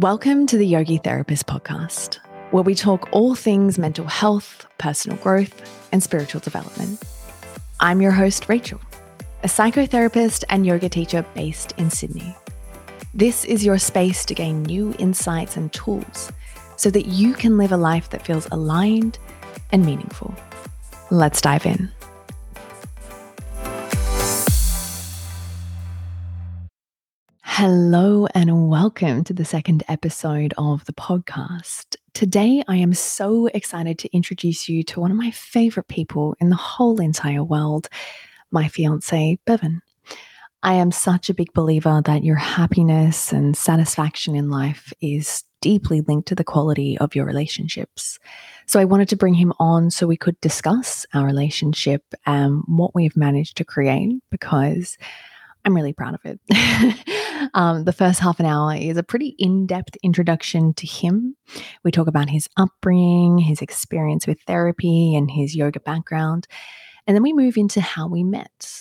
Welcome to the Yogi Therapist Podcast, where we talk all things mental health, personal growth, and spiritual development. I'm your host, Rachel, a psychotherapist and yoga teacher based in Sydney. This is your space to gain new insights and tools so that you can live a life that feels aligned and meaningful. Let's dive in. Hello, and welcome to the second episode of the podcast. Today, I am so excited to introduce you to one of my favorite people in the whole entire world, my fiance, Bevan. I am such a big believer that your happiness and satisfaction in life is deeply linked to the quality of your relationships. So I wanted to bring him on so we could discuss our relationship and what we've managed to create because I'm really proud of it. um, the first half an hour is a pretty in depth introduction to him. We talk about his upbringing, his experience with therapy, and his yoga background. And then we move into how we met,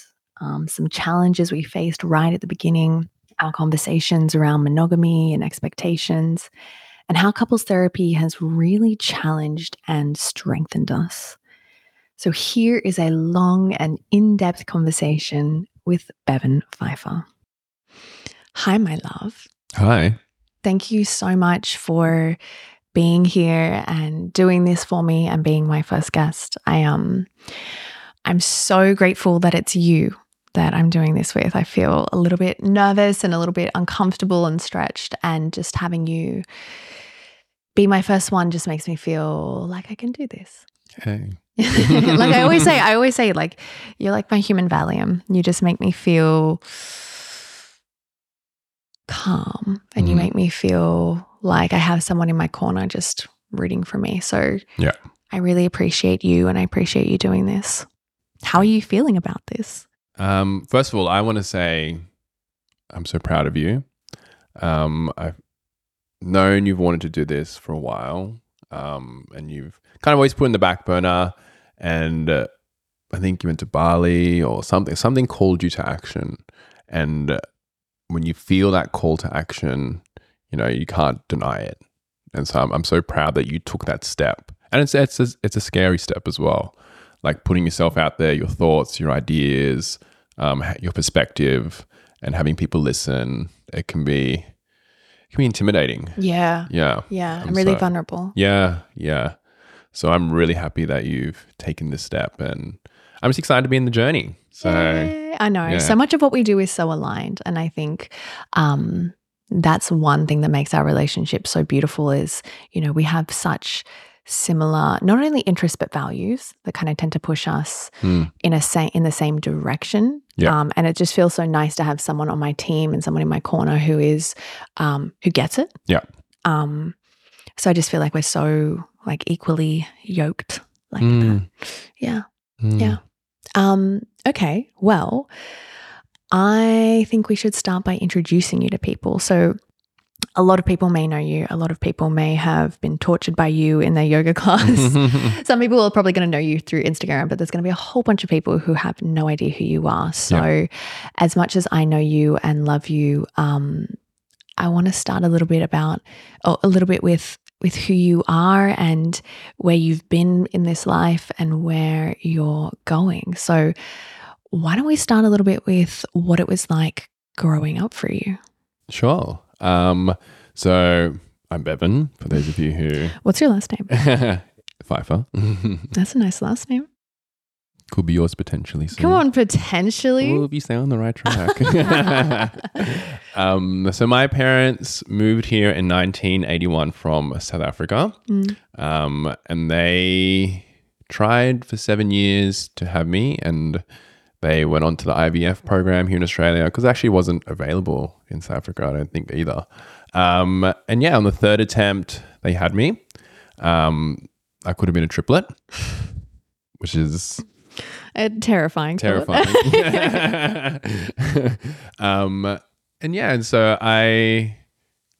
um, some challenges we faced right at the beginning, our conversations around monogamy and expectations, and how couples therapy has really challenged and strengthened us. So, here is a long and in depth conversation with Bevan Pfeiffer. Hi, my love. Hi. Thank you so much for being here and doing this for me and being my first guest. I um I'm so grateful that it's you that I'm doing this with. I feel a little bit nervous and a little bit uncomfortable and stretched and just having you be my first one just makes me feel like I can do this. Hey. like I always say, I always say, like, you're like my human Valium. You just make me feel calm and Mm. you make me feel like I have someone in my corner just rooting for me. So Yeah. I really appreciate you and I appreciate you doing this. How are you feeling about this? Um, first of all, I want to say I'm so proud of you. Um, I've known you've wanted to do this for a while, um, and you've kind of always put in the back burner. And uh, I think you went to Bali or something. Something called you to action, and uh, when you feel that call to action, you know you can't deny it. And so I'm, I'm so proud that you took that step. And it's it's a, it's a scary step as well, like putting yourself out there, your thoughts, your ideas, um, your perspective, and having people listen. It can be it can be intimidating. Yeah. Yeah, Yeah. I'm, I'm really so- vulnerable. yeah, yeah. So I'm really happy that you've taken this step, and I'm just excited to be in the journey. So Yay. I know. yeah. So much of what we do is so aligned. And I think um, that's one thing that makes our relationship so beautiful is, you know, we have such similar, not only interests, but values that kind of tend to push us Hmm. in a sa- in the same direction. Yeah. Um, and it just feels so nice to have someone on my team and someone in my corner who is, um, who gets it. Yeah. Um, so I just feel like we're so like equally yoked like that. Mm, Yeah. mm. Yeah. Um, okay. Well, I think we should start by introducing you to people. So, a lot of people may know you. A lot of people may have been tortured by you in their yoga class. Some people are probably going to know you through Instagram, but there's going to be a whole bunch of people who have no idea who you are. So, as much as I know you and love you, um, I want to start a little bit about, oh, a little bit with with who you are and where you've been in this life and where you're going. So, why don't we start a little bit with what it was like growing up for you? Sure. Um, so I'm Bevan, for those of you who What's your last name? Pfeiffer. That's a nice last name. Could be yours potentially. Soon. Come on, potentially. We'll be staying on the right track. um, so my parents moved here in 1981 from South Africa, Mm. um, and they tried for seven years to have me, and they went on to the IVF program here in Australia because it actually wasn't available in South Africa. I don't think either. Um, and yeah, on the third attempt, they had me. Um, I could have been a triplet, which is A terrifying. terrifying. um, and yeah, and so I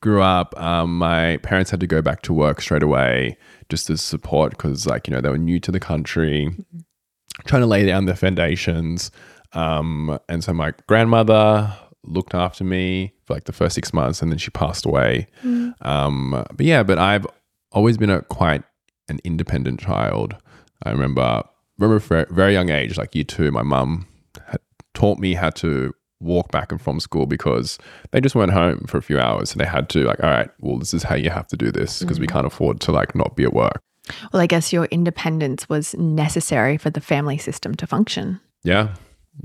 grew up. Um, my parents had to go back to work straight away just as support because, like, you know, they were new to the country, trying to lay down their foundations. Um, and so my grandmother looked after me for like the first six months, and then she passed away. Um, but yeah, but I've always been a quite an independent child. I remember remember from a very young age, like year two, my mum had taught me how to walk back and from school because they just weren't home for a few hours, and they had to like, all right, well, this is how you have to do this because we can't afford to like not be at work. Well, I guess your independence was necessary for the family system to function. Yeah,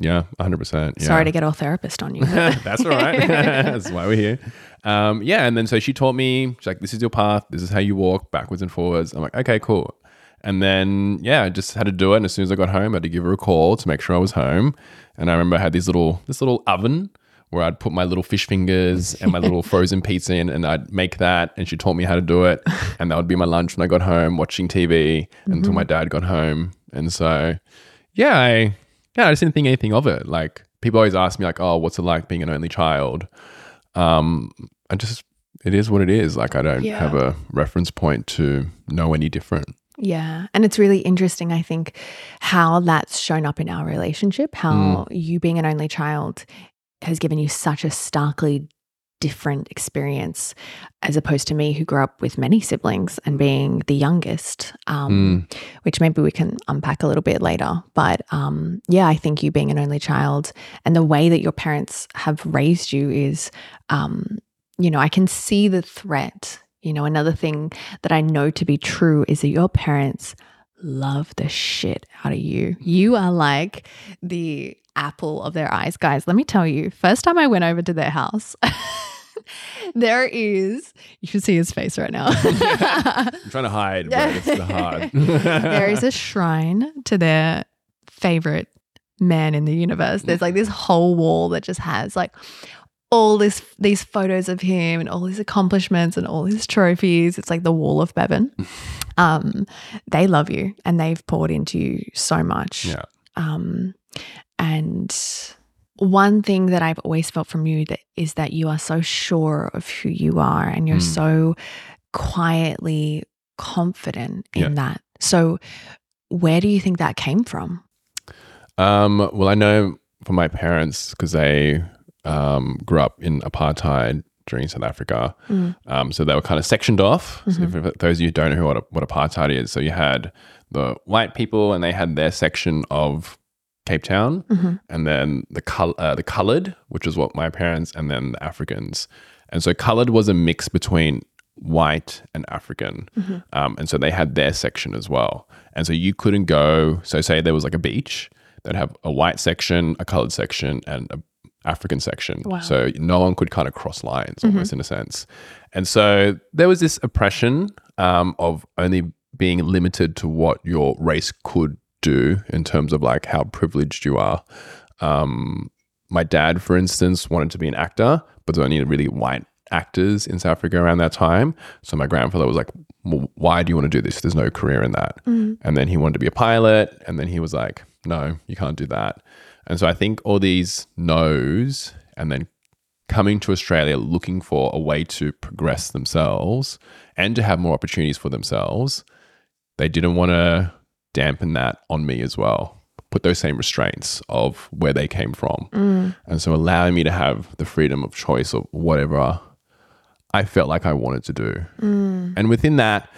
yeah, hundred percent. Yeah. Sorry to get all therapist on you. That's all right. That's why we're here. Um, yeah, and then so she taught me, she's like, this is your path. This is how you walk backwards and forwards. I'm like, okay, cool. And then, yeah, I just had to do it. And as soon as I got home, I had to give her a call to make sure I was home. And I remember I had this little, this little oven where I'd put my little fish fingers and my little frozen pizza in and I'd make that. And she taught me how to do it. And that would be my lunch when I got home, watching TV until my dad got home. And so, yeah, I, yeah, I just didn't think anything of it. Like people always ask me like, oh, what's it like being an only child? Um, I just, it is what it is. Like I don't Yeah. have a reference point to know any different. Yeah. And it's really interesting, I think, how that's shown up in our relationship, how you being an only child has given you such a starkly different experience as opposed to me who grew up with many siblings and being the youngest um, which maybe we can unpack a little bit later but um, yeah i think you being an only child and the way that your parents have raised you is um, you know i can see the threat you know another thing that i know to be true is that your parents love the shit out of you. Mm-hmm. You are like the apple of their eyes. Guys let me tell you first time i went over to their house there is you should see his face right now. I'm trying to hide, but it's hard. there is a shrine to their favorite man in the universe. There's like this whole wall that just has like all this these photos of him and all his accomplishments and all his trophies. It's like the wall of Bevan. Um, they love you and they've poured into you so much. yeah. Um, and one thing that I've always felt from you that is that you are so sure of who you are and you're Mm. so quietly confident in Yeah. that. So where do you think that came from? Um, well, I know from my parents because they um, grew up in apartheid during South Africa. Mm. Um, so they were kind of sectioned off. So Mhm. if, if those of you who don't know what, what apartheid is, so you had the white people and they had their section of Cape Town, Mhm. and then the col- uh, the colored, which is what my parents, and then the Africans. And so colored was a mix between white and African, Mhm. um, and so they had their section as well. And so you couldn't go. So say there was like a beach, they'd have a white section, a colored section, and a African section. Wow. So no one could kind of cross lines, almost in a sense. And so there was this oppression um, of only being limited to what your race could do in terms of like how privileged you are. Um, my dad, for instance, wanted to be an actor, but there were only really white actors in South Africa around that time. So my grandfather was like, well, "Why do you want to do this? There's no career in that." Mm. And then he wanted to be a pilot, and then he was like, "No, you can't do that." And so I think all these no's, and then coming to Australia looking for a way to progress themselves and to have more opportunities for themselves, they didn't want to dampen that on me as well. Put those same restraints of where they came from. Mm. And so allowing me to have the freedom of choice of whatever I felt like I wanted to do. Mm. And within that,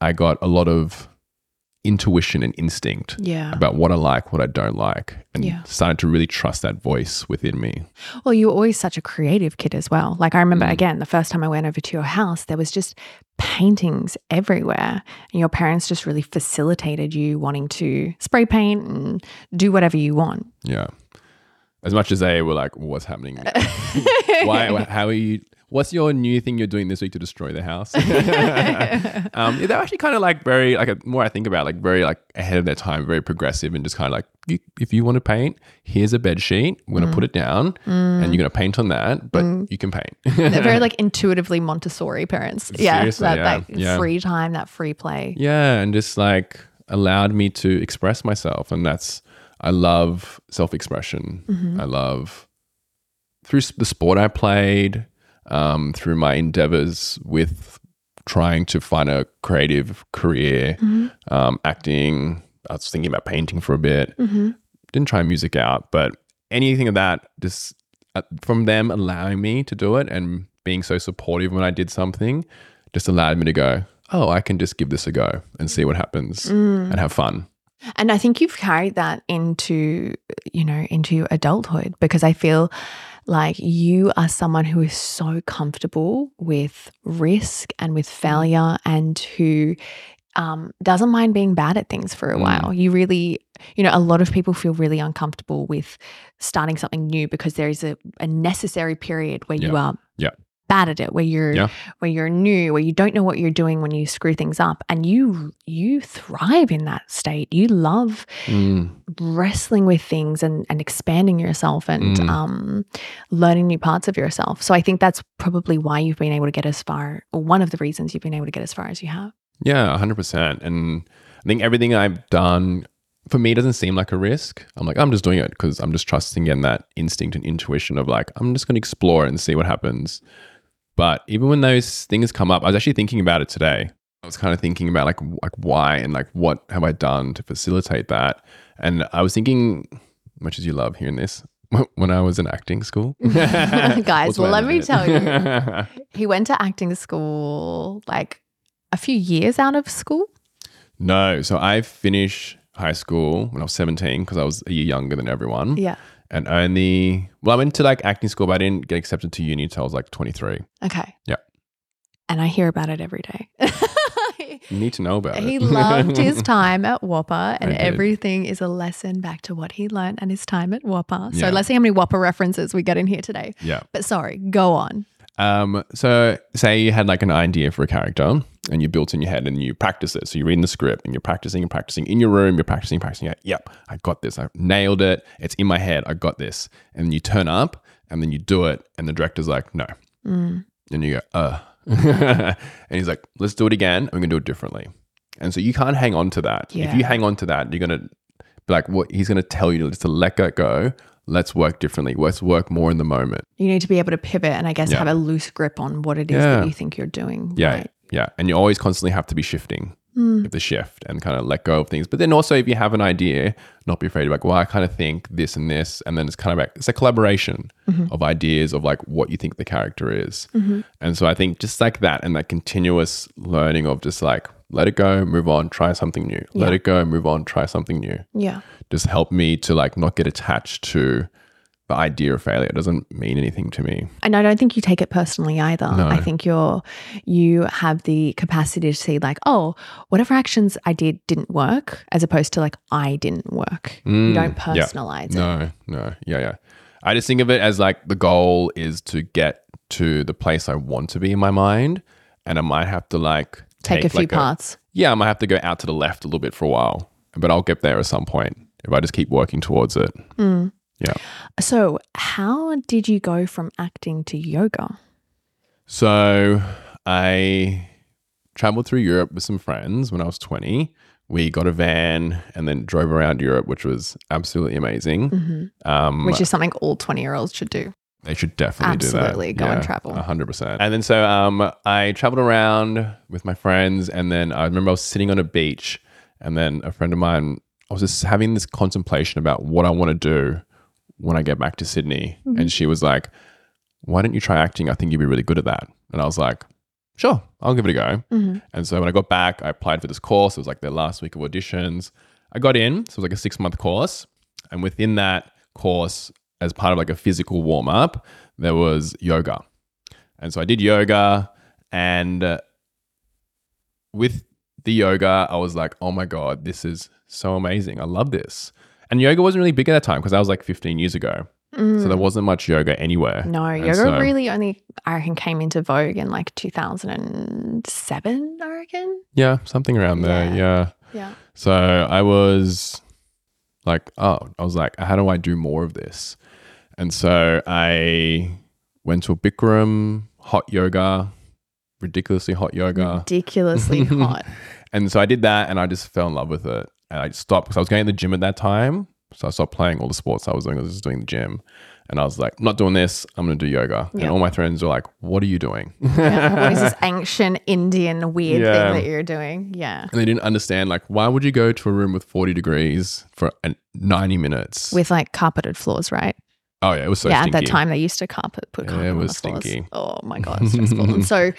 I got a lot of intuition and instinct Yeah. about what I like, what I don't like, and Yeah. started to really trust that voice within me. Well, you were always such a creative kid as well. Like I remember Mm. again, the first time I went over to your house, there was just paintings everywhere. And your parents just really facilitated you wanting to spray paint and do whatever you want. Yeah. As much as they were like, what's happening? Why, how are you? What's your new thing you're doing this week to destroy the house? um, yeah, they're actually kind of like very, like, a, more I think about, like, very, like, ahead of their time, very progressive, and just kind of like, if you want to paint, here's a bed sheet. We're going to put it down and you're going to paint on that, but mm. you can paint. They're very like intuitively Montessori parents. Yeah. That, yeah, that yeah. free time, that free play. Yeah, and just like allowed me to express myself. And that's, I love self expression. Mm-hmm. I love through the sport I played, um, through my endeavors with trying to find a creative career, um, acting. I was thinking about painting for a bit. Mm-hmm. Didn't try music out, but anything of that, just uh, from them allowing me to do it and being so supportive when I did something just allowed me to go, oh, I can just give this a go and see what happens Mm. and have fun. And I think you've carried that into, you know, into adulthood because I feel like you are someone who is so comfortable with risk and with failure and who um, doesn't mind being bad at things for a Mm. while. You really, you know, a lot of people feel really uncomfortable with starting something new because there is a, a necessary period where you are. Bad at it, where you're Yeah. where you're new, where you don't know what you're doing when you screw things up, and you you thrive in that state. You love Mm. wrestling with things and, and expanding yourself and Mm. um, learning new parts of yourself. So I think that's probably why you've been able to get as far, or one of the reasons you've been able to get as far as you have. Yeah, 100%. And I think everything I've done for me doesn't seem like a risk. I'm like, I'm just doing it because I'm just trusting in that instinct and intuition of like, I'm just going to explore and see what happens. But even when those things come up, I was actually thinking about it today. I was kind of thinking about like like why and like what have I done to facilitate that. And I was thinking, much as you love hearing this, when I was in acting school, Guys, my let me tell you. He went to acting school like a few years out of school. no, so I finished high school when I was 17 because I was a year younger than everyone. Yeah. And only, well, I went to like acting school, but I didn't get accepted to uni until I was like 23. Okay. Yeah. And I hear about it every day. You need to know about he it. He loved his time at WAAPA, and everything is a lesson back to what he learned and his time at WAAPA. So Yeah. let's see how many WAAPA references we get in here today. yeah. But sorry, go on. Um, so say you had like an idea for a character and you built in your head and you practice it. So you're reading the script and you're practicing and practicing in your room, you're practicing, practicing. Like, Yep, I got this. I nailed it. It's in my head. I got this. And you turn up and then you do it. And the director's like, no. Mm. And you go, uh. and he's like, let's do it again. We're going to do it differently. And so you can't hang on to that. Yeah. If you hang on to that, you're going to be like, what he's going to tell you just to let it go. Let's work differently. Let's work more in the moment. You need to be able to pivot and I guess Yeah. have a loose grip on what it is Yeah. that you think you're doing. Yeah. right? Yeah. And you always constantly have to be shifting. Hmm. Have to shift and kind of let go of things. But then also, if you have an idea, not be afraid of like, well, I kind of think this and this. And then it's kind of like, it's a collaboration mm-hmm. of ideas of like what you think the character is. Mm-hmm. And so I think just like that and that continuous learning of just like, let it go, move on, try something new. Let it go, move on, try something new. Yeah. Just help me to like not get attached to the idea of failure. It doesn't mean anything to me. And I don't think you take it personally either. No. I think you're you have the capacity to see like, oh, whatever actions I did didn't work, as opposed to like I didn't work. you Mm, don't yeah. personalize it. No, no. Yeah, yeah. I just think of it as like the goal is to get to the place I want to be in my mind. And I might have to like Take, a few like parts. yeah, I might have to go out to the left a little bit for a while, but I'll get there at some point if I just keep working towards it. Mm. Yeah. So, how did you go from acting to yoga? So I traveled through Europe with some friends when I was 20. We got a van and then drove around Europe, which was absolutely amazing. Mhm. Um, Which is something all 20 year olds should do. They should definitely Absolutely, do that. go and travel. hundred percent. And then so um, I traveled around with my friends, and then I remember I was sitting on a beach, and then a friend of mine, I was just having this contemplation about what I want to do when I get back to Sydney, Mm-hmm. and she was like, "Why don't you try acting? I think you'd be really good at that." And I was like, "Sure, I'll give it a go." Mhm. And so when I got back, I applied for this course. It was like their last week of auditions. I got in, so it was like a six month course. And within that course, as part of like a physical warm up, there was yoga. And so I did yoga. And uh, with the yoga, I was like, oh my God, this is so amazing. I love this. And yoga wasn't really big at that time because that was like 15 years ago. So there wasn't much yoga anywhere. Mm. No, And yoga so- really only, I reckon, came into vogue in like 2007, I reckon. Yeah, something around there. Yeah. yeah. Yeah. So I was like, oh, I was like, how do I do more of this? And so I went to a Bikram hot yoga, ridiculously hot yoga. Ridiculously hot. And so I did that and I just fell in love with it. And I stopped because I was going to the gym at that time. So I stopped playing all the sports I was doing. I was just doing the gym. And I was like, I'm not doing this. I'm going to do yoga. And all my friends were like, what are you doing? Yeah. What is this ancient Indian weird Yeah. thing that you're doing? Yeah. And they didn't understand, like, why would you go to a room with 40 degrees for 90 minutes? With like carpeted floors, right? Oh yeah, it was so yeah, stinky. at that time they used to carpet put Yeah, carpet it on was the floors. Oh my god, stressful. and so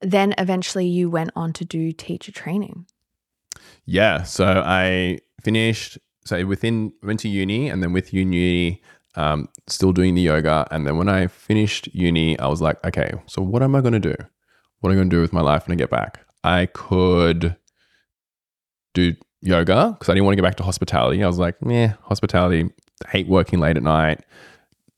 then eventually you went on to do teacher training. Yeah. So I finished. So within went to uni, and then with uni, um, still doing the yoga. And then when I finished uni, I was like, okay, so what am I going to do? What am I going to do with my life when I get back? I could do yoga because I didn't want to get back to hospitality. I was like, yeah, hospitality. Hate working late at night.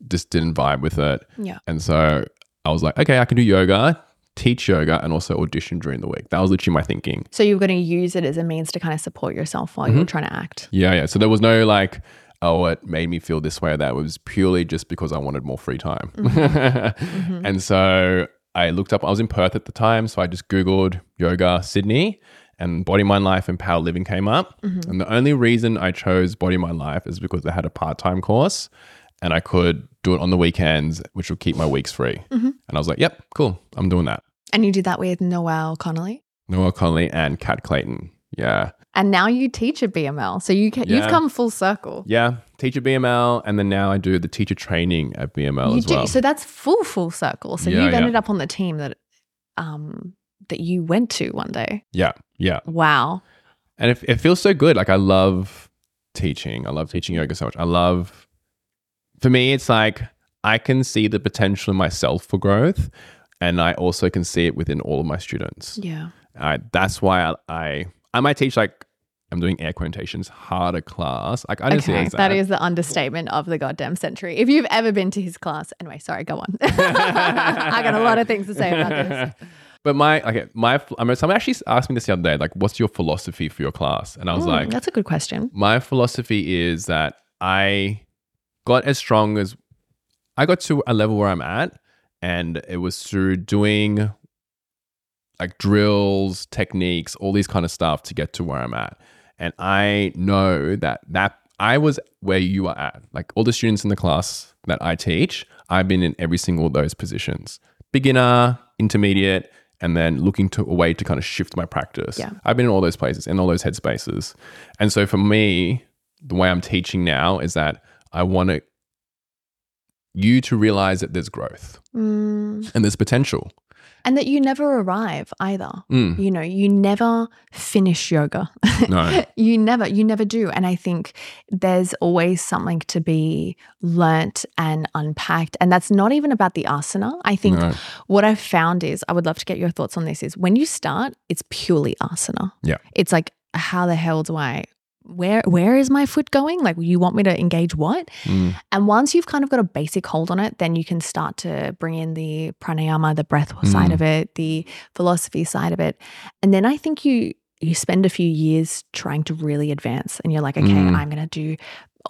Just didn't vibe with it. Yeah. And so I was like, okay, I can do yoga, teach yoga, and also audition during the week. That was literally my thinking. So you were going to use it as a means to kind of support yourself while you Mm-hmm. were trying to act. Yeah, yeah. So there was no like, oh, it made me feel this way or that. It was purely just because I wanted more free time. Mm-hmm. Mm-hmm. And so I looked up, I was in Perth at the time. So I just Googled yoga Sydney and Body Mind Life and Power Living came up. Mm-hmm. And the only reason I chose Body Mind Life is because they had a part time course and I could do it on the weekends, which will keep my weeks free. And I was like, yep, cool. I'm doing that. And you did that with Noel Connolly. Noel Connolly and Kat Clayton. Yeah. And now you teach at BML. So you ca- you've come full circle. Yeah. Teacher BML. And then now I do the teacher training at BML you as do. well. So that's full full circle. So Yeah, you've yeah. ended up on the team that um that you went to one day. yeah. Yeah. Wow. And it, it feels so good. Like I love teaching. I love teaching yoga so much. I love, for me, it's like I can see the potential in myself for growth. And I also can see it within all of my students. Yeah. That's why I, I, I might teach like, I'm doing air quotations, harder class. Like I didn't see Okay, that is the understatement of the goddamn century. If you've ever been to his class, anyway, sorry, go on. I got a lot of things to say about this. But my, okay, my, I mean, someone actually asked me this the other day, like, what's your philosophy for your class? And I was Hmm, like, that's a good question. my philosophy is that I got as strong as I got to a level where I'm at, and it was through doing like drills, techniques, all these kind of stuff to get to where I'm at. And I know that that I was where you are at. Like all the students in the class that I teach, I've been in every single of those positions. Beginner, intermediate, and then looking to a way to kind of shift my practice. Yeah. I've been in all those places, in all those headspaces. And so for me, the way I'm teaching now is that I want to you to realize that there's growth Mm, and there's potential. and that you never arrive either. Mm, You know, you never finish yoga. no. you never, you never do. And I think there's always something to be learnt and unpacked. And that's not even about the asana. I think No. what I've found is, I would love to get your thoughts on this, is when you start, it's purely asana. Yeah. It's like, how the hell do I where where is my foot going? Like you want me to engage what? Mm, And once you've kind of got a basic hold on it, then you can start to bring in the pranayama, the breath side Mm. of it, the philosophy side of it. And then I think you you spend a few years trying to really advance and you're like, okay, Mm. I'm gonna do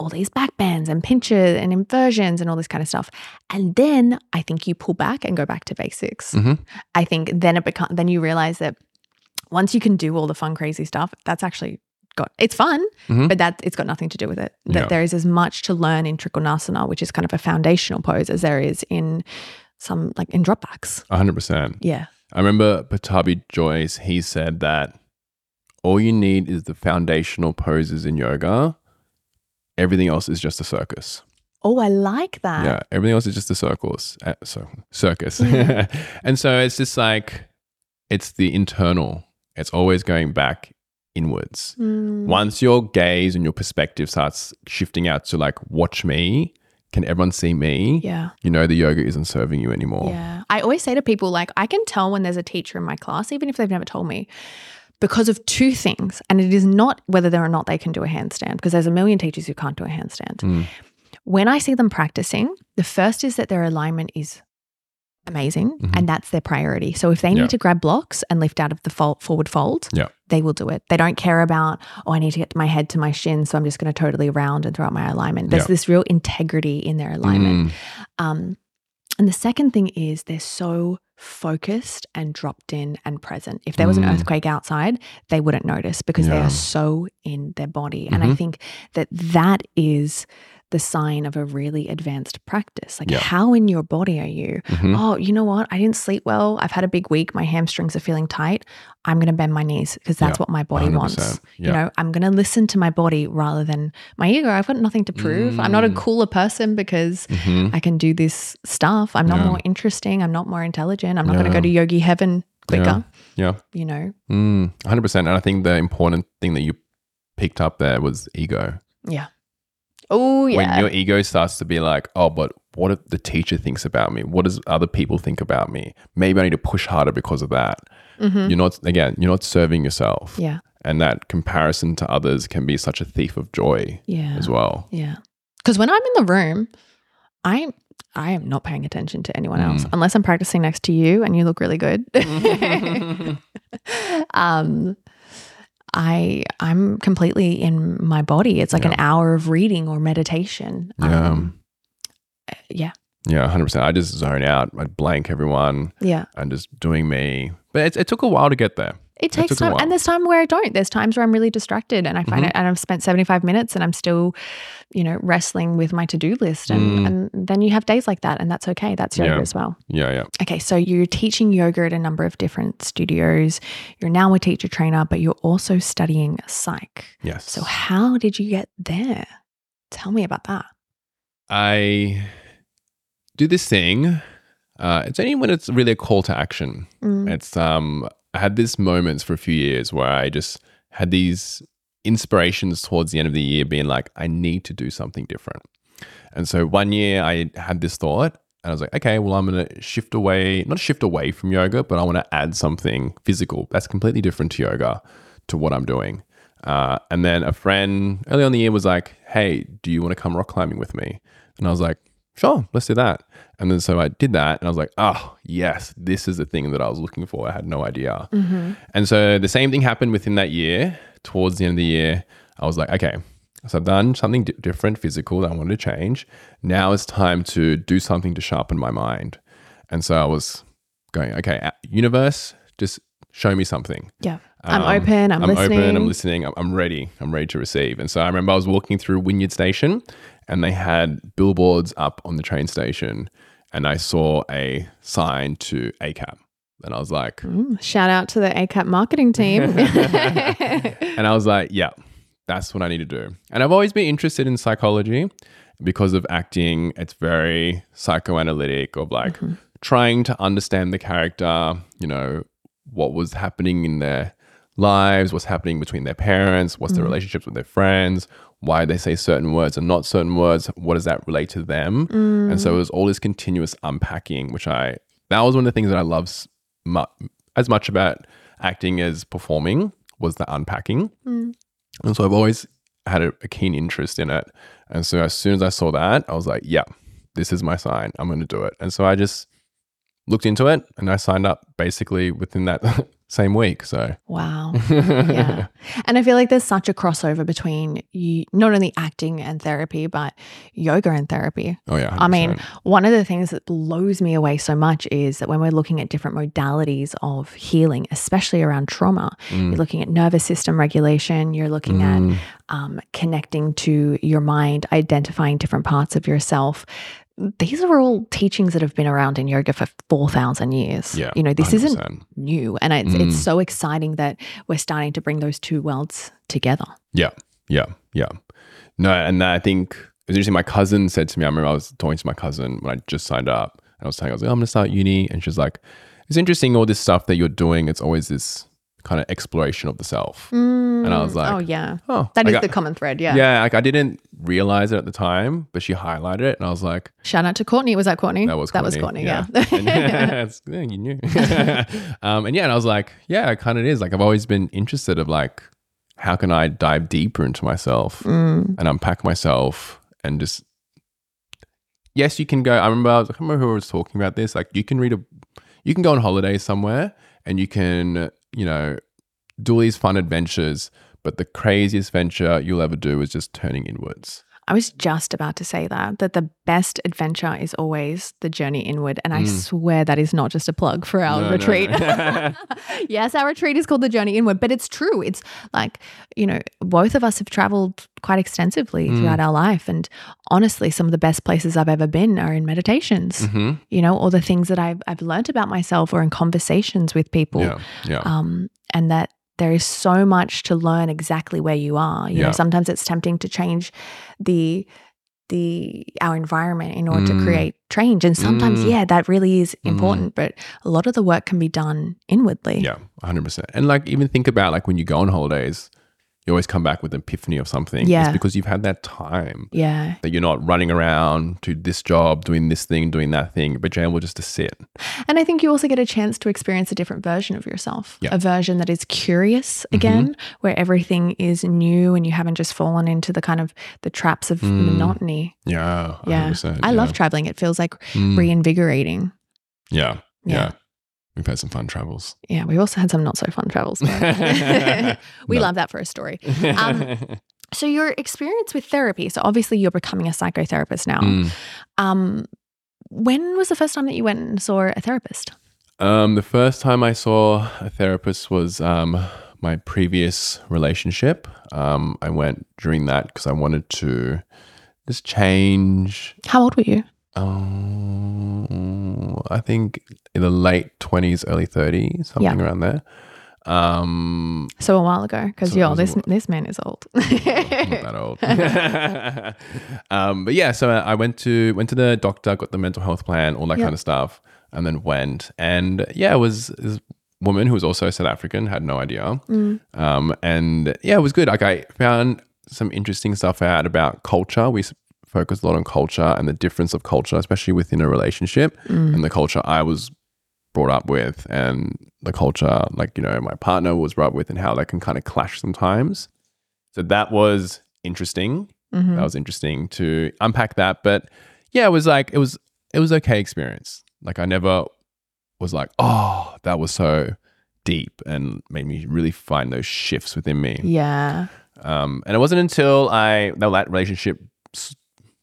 all these back bends and pinches and inversions and all this kind of stuff. And then I think you pull back and go back to basics. Mhm. I think then it becomes then you realize that once you can do all the fun, crazy stuff, that's actually got it's fun, Mhm. but that it's got nothing to do with it. That Yeah. there is as much to learn in Trikonasana, which is kind of a foundational pose, as there is in some like in drop backs. 100%. Yeah. I remember Pattabhi Jois, he said that all you need is the foundational poses in yoga. Everything else is just a circus. Oh, I like that. yeah, everything else is just a circus. Uh, so, circus. Yeah. and so it's just like, it's the internal. It's always going back inwards. Mm, Once your gaze and your perspective starts shifting out to like, watch me, can everyone see me? yeah. You know, the yoga isn't serving you anymore. Yeah. I always say to people, like, I can tell when there's a teacher in my class, even if they've never told me, because of two things. And it is not whether or not they can do a handstand, because there's a million teachers who can't do a handstand. Mm. When I see them practicing, the first is that their alignment is amazing Mhm. and that's their priority. So if they need Yeah. to grab blocks and lift out of the fold, forward fold, Yeah. They will do it. They don't care about, oh, I need to get my head to my shin, so I'm just going to totally round and throw out my alignment. There's Yeah. this real integrity in their alignment. Mm. Um, and the second thing is they're so focused and dropped in and present. If there was an Mm. earthquake outside, they wouldn't notice because they are so in their body. And I Mhm. think that that is the sign of a really advanced practice. Like, Yeah. how in your body are you? Mhm. Oh, you know what? I didn't sleep well. I've had a big week. My hamstrings are feeling tight. I'm going to bend my knees because that's Yeah, what my body 100%. wants. Yeah. You know, I'm going to listen to my body rather than my ego. I've got nothing to prove. I'm not a Mm. cooler person because Mhm. I can do this stuff. I'm not more interesting. I'm not more intelligent. I'm not going to go to yogi heaven quicker. Yeah. You know? Mm, 100%. And I think the important thing that you picked up there was ego. Yeah. Oh, yeah. When your ego starts to be like, oh, but what if the teacher thinks about me? What does other people think about me? Maybe I need to push harder because of that. Mhm. You're not, again, you're not serving yourself. Yeah. And that comparison to others can be such a thief of joy Yeah. as well. Yeah. Because when I'm in the room, I I am not paying attention to anyone else Mm. unless I'm practicing next to you and you look really good. um I I'm completely in my body. It's like an hour of reading or meditation. Yeah. Um, yeah. Yeah, 100%. I just zone out. I'd blank everyone Yeah. and just doing me. But it, it took a while to get there. It takes a time. And there's time where I don't. There's times where I'm really distracted and I find Mhm. it and I've spent 75 minutes and I'm still, you know, wrestling with my to-do list. And, Mm. and then you have days like that and that's okay. That's yoga Yeah. as well. Yeah, yeah. Okay, so you're teaching yoga at a number of different studios. You're now a teacher trainer, but you're also studying psych. Yes. So how did you get there? Tell me about that. I do this thing. Uh, it's only when it's really a call to action. Mm. It's um, I had these moments for a few years where I just had these inspirations towards the end of the year, being like, I need to do something different. And so one year I had this thought, and I was like, okay, well, I'm going to shift away, not shift away from yoga, but I want to add something physical that's completely different to yoga to what I'm doing. Uh, and then a friend early on the year was like, hey, do you want to come rock climbing with me? And I was like, sure, let's do that. And then so I did that, and I was like, oh, yes, this is the thing that I was looking for. I had no idea. Mm-hmm. And so the same thing happened within that year. Towards the end of the year, I was like, okay, so I've done something di- different, physical that I wanted to change. Now it's time to do something to sharpen my mind. And so I was going, okay, universe, just show me something. Yeah. I'm Um, open. I'm, listening. open. I'm listening. I'm, listening, I'm ready. I'm ready to receive. And so I remember I was walking through Wynyard Station, and they had billboards up on the train station, and I saw a sign to ACAP, and I was like, Mm, shout out to the ACAP marketing team. and I was like, yeah, that's what I need to do. And I've always been interested in psychology because of acting. It's very psychoanalytic of like Mhm. trying to understand the character, you know, what was happening in their lives, what's happening between their parents, what's their Mhm. relationships with their friends, why they say certain words and not certain words, what does that relate to them? Mm. And so it was all this continuous unpacking, which I, that was one of the things that I love s- mu- as much about acting as performing was the unpacking. Mm. And so I've always had a, a keen interest in it. And so as soon as I saw that, I was like, yeah, this is my sign. I'm going to do it. And so I just looked into it and I signed up basically within that same week. So, Wow. yeah. And I feel like there's such a crossover between you, not only acting and therapy, but yoga and therapy. oh, yeah. I mean, one of the things that blows me away so much is that when we're looking at different modalities of healing, especially around trauma, Mm, you're looking at nervous system regulation, you're looking at mm, um, connecting to your mind, identifying different parts of yourself. These are all teachings that have been around in yoga for 4,000 years. yeah. You know, this isn't new. And it's, Mm. it's so exciting that we're starting to bring those two worlds together. Yeah, yeah, yeah. No, and I think it was interesting. My cousin said to me, I remember I was talking to my cousin when I just signed up, and I was saying, I was like, I'm going to start uni. And she's like, it's interesting, all this stuff that you're doing. It's always this kind of exploration of the self. And I was like, oh, yeah. Oh, That is like the I- common thread. Yeah. yeah. like I didn't realize it at the time, but she highlighted it, and I was like, Shout out to Courtney. Was that Courtney? that was That Courtney. was Courtney. Yeah. And- it's- yeah, you knew. um, and yeah, and I was like, yeah, it kind of is. Like I've always been interested of like, how can I dive deeper into myself? Mm. and unpack myself and just yes you can go i remember i, was, I can't remember who was talking about this like you can read a you can go on holiday somewhere and you can you know do all these fun adventures but the craziest venture you'll ever do is just turning inwards I was just about to say that that the best adventure is always the journey inward, and I Mm. swear that is not just a plug for our No, retreat. no. yes, our retreat is called the journey inward, but it's true. It's like you know, both of us have traveled quite extensively Mm. throughout our life, and honestly, some of the best places I've ever been are in meditations. hmm You know, or the things that I've I've learned about myself, or in conversations with people Yeah. Yeah. um, and that there is so much to learn exactly where you are. You Yeah. know, sometimes it's tempting to change the the our environment in order Mm. to create change, and sometimes, Mm. yeah, that really is Mm. important. But a lot of the work can be done inwardly. Yeah, 100%. And like, even think about like when you go on holidays, you always come back with an epiphany of something. Yeah. It's because you've had that time Yeah. that you're not running around to this job, doing this thing, doing that thing, but you're able just to sit. And I think you also get a chance to experience a different version of yourself, Yeah. a version that is curious again, where everything is new and you haven't just fallen into the kind of the traps of Mm. monotony. Yeah. Yeah. 100%, I yeah. love traveling. It feels like Mm. reinvigorating. Yeah. Yeah. Yeah. We've had some fun travels. Yeah, we've also had some not so fun travels. we No. love that for a story. Um, So, your experience with therapy. So, obviously, you're becoming a psychotherapist now. Mm. Um, when was the first time that you went and saw a therapist? Um, the first time I saw a therapist was um, my previous relationship. Um, I went during that because I wanted to just change. How old were you? Um, I think in the late twenties, early thirties, something around there. Um, So, a while ago, because So it yo, was a this this man is old. not that old. um, but yeah, so I went to went to the doctor, got the mental health plan, all that Yeah. kind of stuff, and then went. And yeah, it was this woman who was also South African, had no idea. Mm. Um, and yeah, it was good. Like I found some interesting stuff out about culture. We s- focused a lot on culture and the difference of culture, especially within a relationship, Mm. and the culture I was brought up with, and the culture like you know my partner was brought up with, and how that can kind of clash sometimes. So that was interesting. Mhm. That was interesting to unpack that. But yeah, it was like it was it was okay experience. Like I never was like, oh, that was so deep and made me really find those shifts within me. Yeah. Um, and it wasn't until I that, that relationship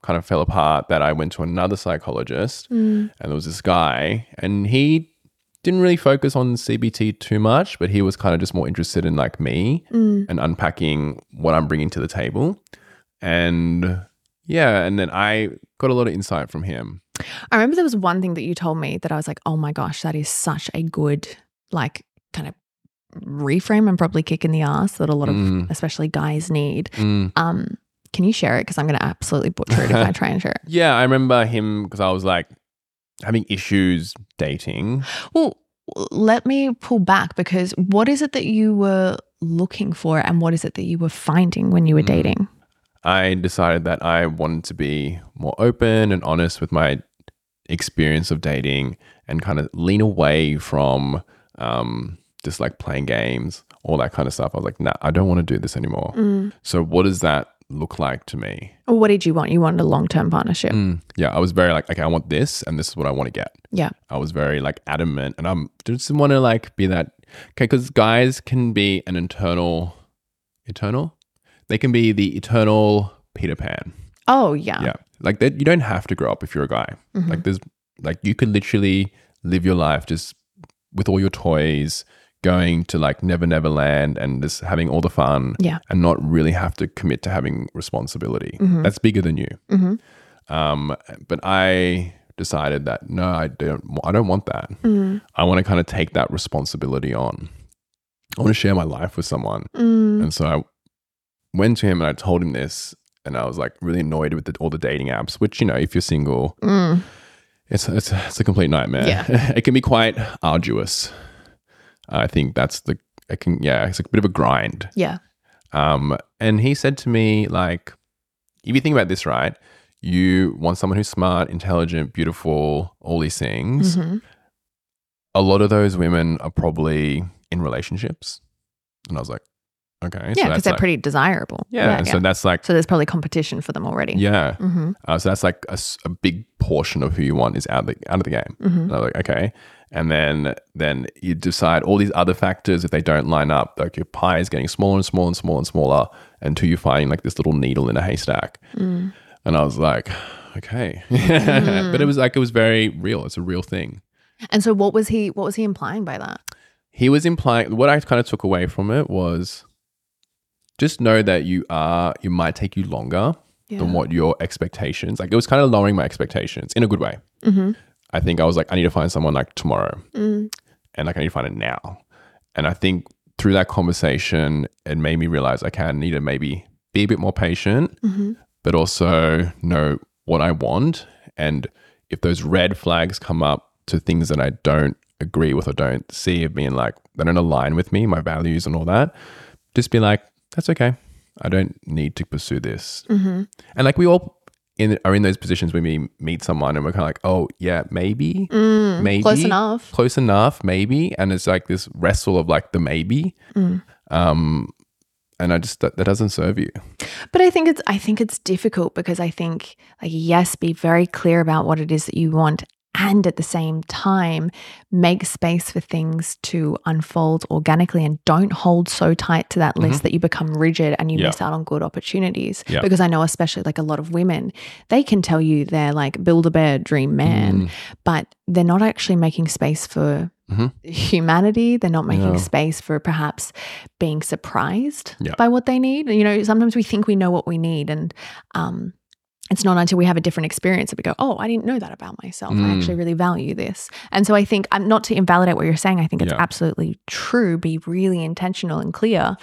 kind of fell apart that I went to another psychologist, Mm. and there was this guy, and he didn't really focus on CBT too much, but he was kind of just more interested in like me Mm. and unpacking what I'm bringing to the table. And yeah, and then I got a lot of insight from him. I remember there was one thing that you told me that I was like, oh my gosh, that is such a good, like, kind of reframe and probably kick in the ass that a lot of, Mm. especially guys, need. Mm. Um, can you share it? Because I'm going to absolutely butcher it if I try and share it. Yeah, I remember him because I was like having issues dating. Well, let me pull back because what is it that you were looking for and what is it that you were finding when you were Mm. dating? I decided that I wanted to be more open and honest with my experience of dating and kind of lean away from um, just like playing games, all that kind of stuff. I was like, nah, I don't want to do this anymore. Mm. So, what does that look like to me? What did you want? You wanted a long term partnership. Mm, yeah, I was very like, okay, I want this, and this is what I want to get. Yeah. I was very like adamant, and I'm just want to like be that okay because guys can be an internal, eternal. They can be the eternal Peter Pan. Oh, yeah. Yeah, like that. You don't have to grow up if you're a guy. Mhm. Like there's like you could literally live your life just with all your toys, going to like Never Never Land and just having all the fun. Yeah. and not really have to commit to having responsibility. Mhm. That's bigger than you. hmm Um, but I decided that no, I don't. I don't want that. Mm. I want to kind of take that responsibility on. I want to share my life with someone, Mm. and so I went to him and I told him this, and I was like really annoyed with the, all the dating apps. Which you know, if you're single, Mm. it's it's it's a complete nightmare. Yeah. it can be quite arduous. I think that's the. It can yeah, it's a bit of a grind. Yeah. Um, and he said to me, like, if you think about this, right, you want someone who's smart, intelligent, beautiful, all these things. hmm A lot of those women are probably in relationships. And I was like, okay. Yeah, because that's they're like, pretty desirable. yeah. and So that's like, So there's probably competition for them already. yeah. hmm Uh, so that's like a big portion of who you want is out of the, out of the game. hmm And I was like, okay. And then then you decide all these other factors if they don't line up like your pie is getting smaller and smaller and smaller and smaller until you find like this little needle in a haystack. Mm. and i was like okay. But it was like it was very real. It's a real thing. And so what was he what was he implying by that? he was implying what i kind of took away from it was just know that you are it might take you longer than what your expectations like it was kind of lowering my expectations in a good way. Mm-hmm. I think i was like i need to find someone like tomorrow Mm. and like I need to find it now. And I think through that conversation, it made me realize okay, I need to maybe be a bit more patient, Mm-hmm. but also know what I want. And if those red flags come up to things that I don't agree with or don't see of being like they don't align with me, my values and all that, just be like, that's okay. I don't need to pursue this. Mm-hmm. And like we all in are in those positions when we meet someone and we're kind of like, oh yeah, maybe, Mm. maybe Close enough. close enough, maybe. And it's like this wrestle of like the maybe. Mm. Um, and I just that, that doesn't serve you. But I think it's I think it's difficult because I think like yes, be very clear about what it is that you want and at the same time make space for things to unfold organically and don't hold so tight to that list that you become rigid and you Mm-hmm. Miss out on good opportunities. Yeah. Because I know especially like a lot of women, they can tell you they're like build a bear dream man, Mm. but they're not actually making space for Mhm. humanity. They're not making No. space for perhaps being surprised by what they need. You know, sometimes we think we know what we need, and um, it's not until we have a different experience that we go, "Oh, I didn't know that about myself. I Mm. actually really value this." And so I think I'm not to invalidate what you're saying. I think it's Yeah. absolutely true. Be really intentional and clear,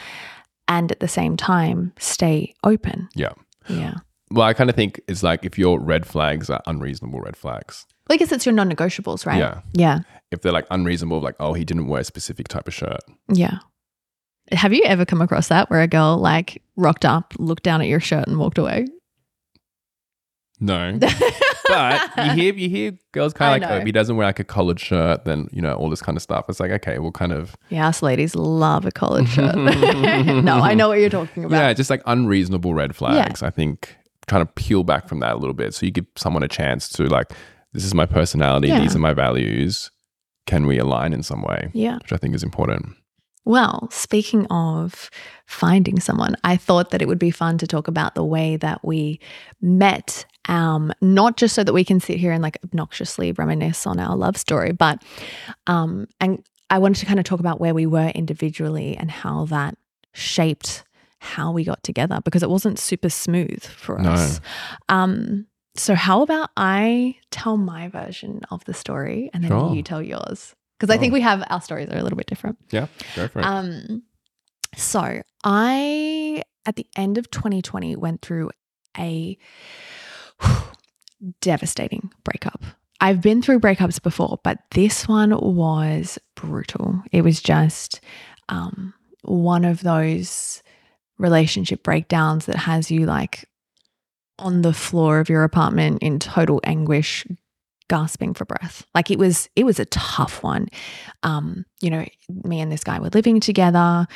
and at the same time, stay open. Yeah. Yeah. Well, I kind of think it's like if your red flags are unreasonable red flags. Well, I guess it's your non-negotiables, right? Yeah. Yeah. If they're like unreasonable, like oh he didn't wear a specific type of shirt. Yeah. Have you ever come across that where a girl like rocked up, looked down at your shirt, and walked away? No. but you hear you hear girls kind of like oh, if he doesn't wear like a collared shirt, then you know all this kind of stuff. It's like okay, well, kind of Yeah, us ladies love a collared shirt. no, I know what you're talking about. yeah, just like unreasonable red flags. I think trying to peel back from that a little bit, so you give someone a chance to like, this is my personality, Yeah. these are my values. Can we align in some way? Yeah. Which I think is important. Well, speaking of finding someone, I thought that it would be fun to talk about the way that we met. Um, not just so that we can sit here and like obnoxiously reminisce on our love story, but um, and I wanted to kind of talk about where we were individually and how that shaped how we got together because it wasn't super smooth for No. us. Um, so how about I tell my version of the story and then Sure. you tell yours? Because I think we have our stories are a little bit different. Yeah, go for it. Um, so I, at the end of 2020, went through a devastating breakup. I've been through breakups before, but this one was brutal. It was just um, one of those relationship breakdowns that has you like on the floor of your apartment in total anguish, gasping for breath. Like it was, it was a tough one. Um, you know, me and this guy were living together.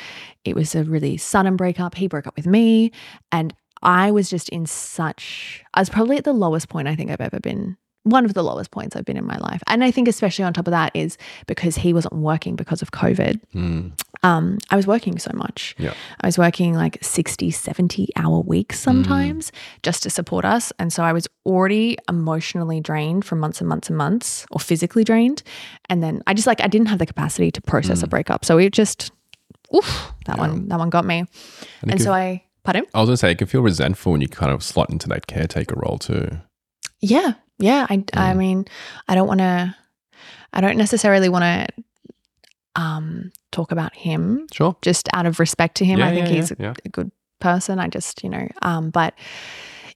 It was a really sudden breakup. He broke up with me, and I was just in such. I was probably at the lowest point I think I've ever been. One of the lowest points I've been in my life. And I think, especially on top of that, is because he wasn't working because of COVID. Mm, Um, I was working so much. Yeah. I was working like 60, 70 hour weeks sometimes just to support us. And so I was already emotionally drained for months and months and months, or physically drained. And then I just like, I didn't have the capacity to process a breakup. So it just, oof, that Yeah. one, that one got me. and And, so I, pardon? I was gonna say it can feel resentful when you kind of slot into that caretaker role too. Yeah. Yeah. I, I mean, I don't want to, I don't necessarily want to um, talk about him Sure. just out of respect to him. Yeah, I think yeah, he's yeah, yeah. a good person. I just, you know, um, but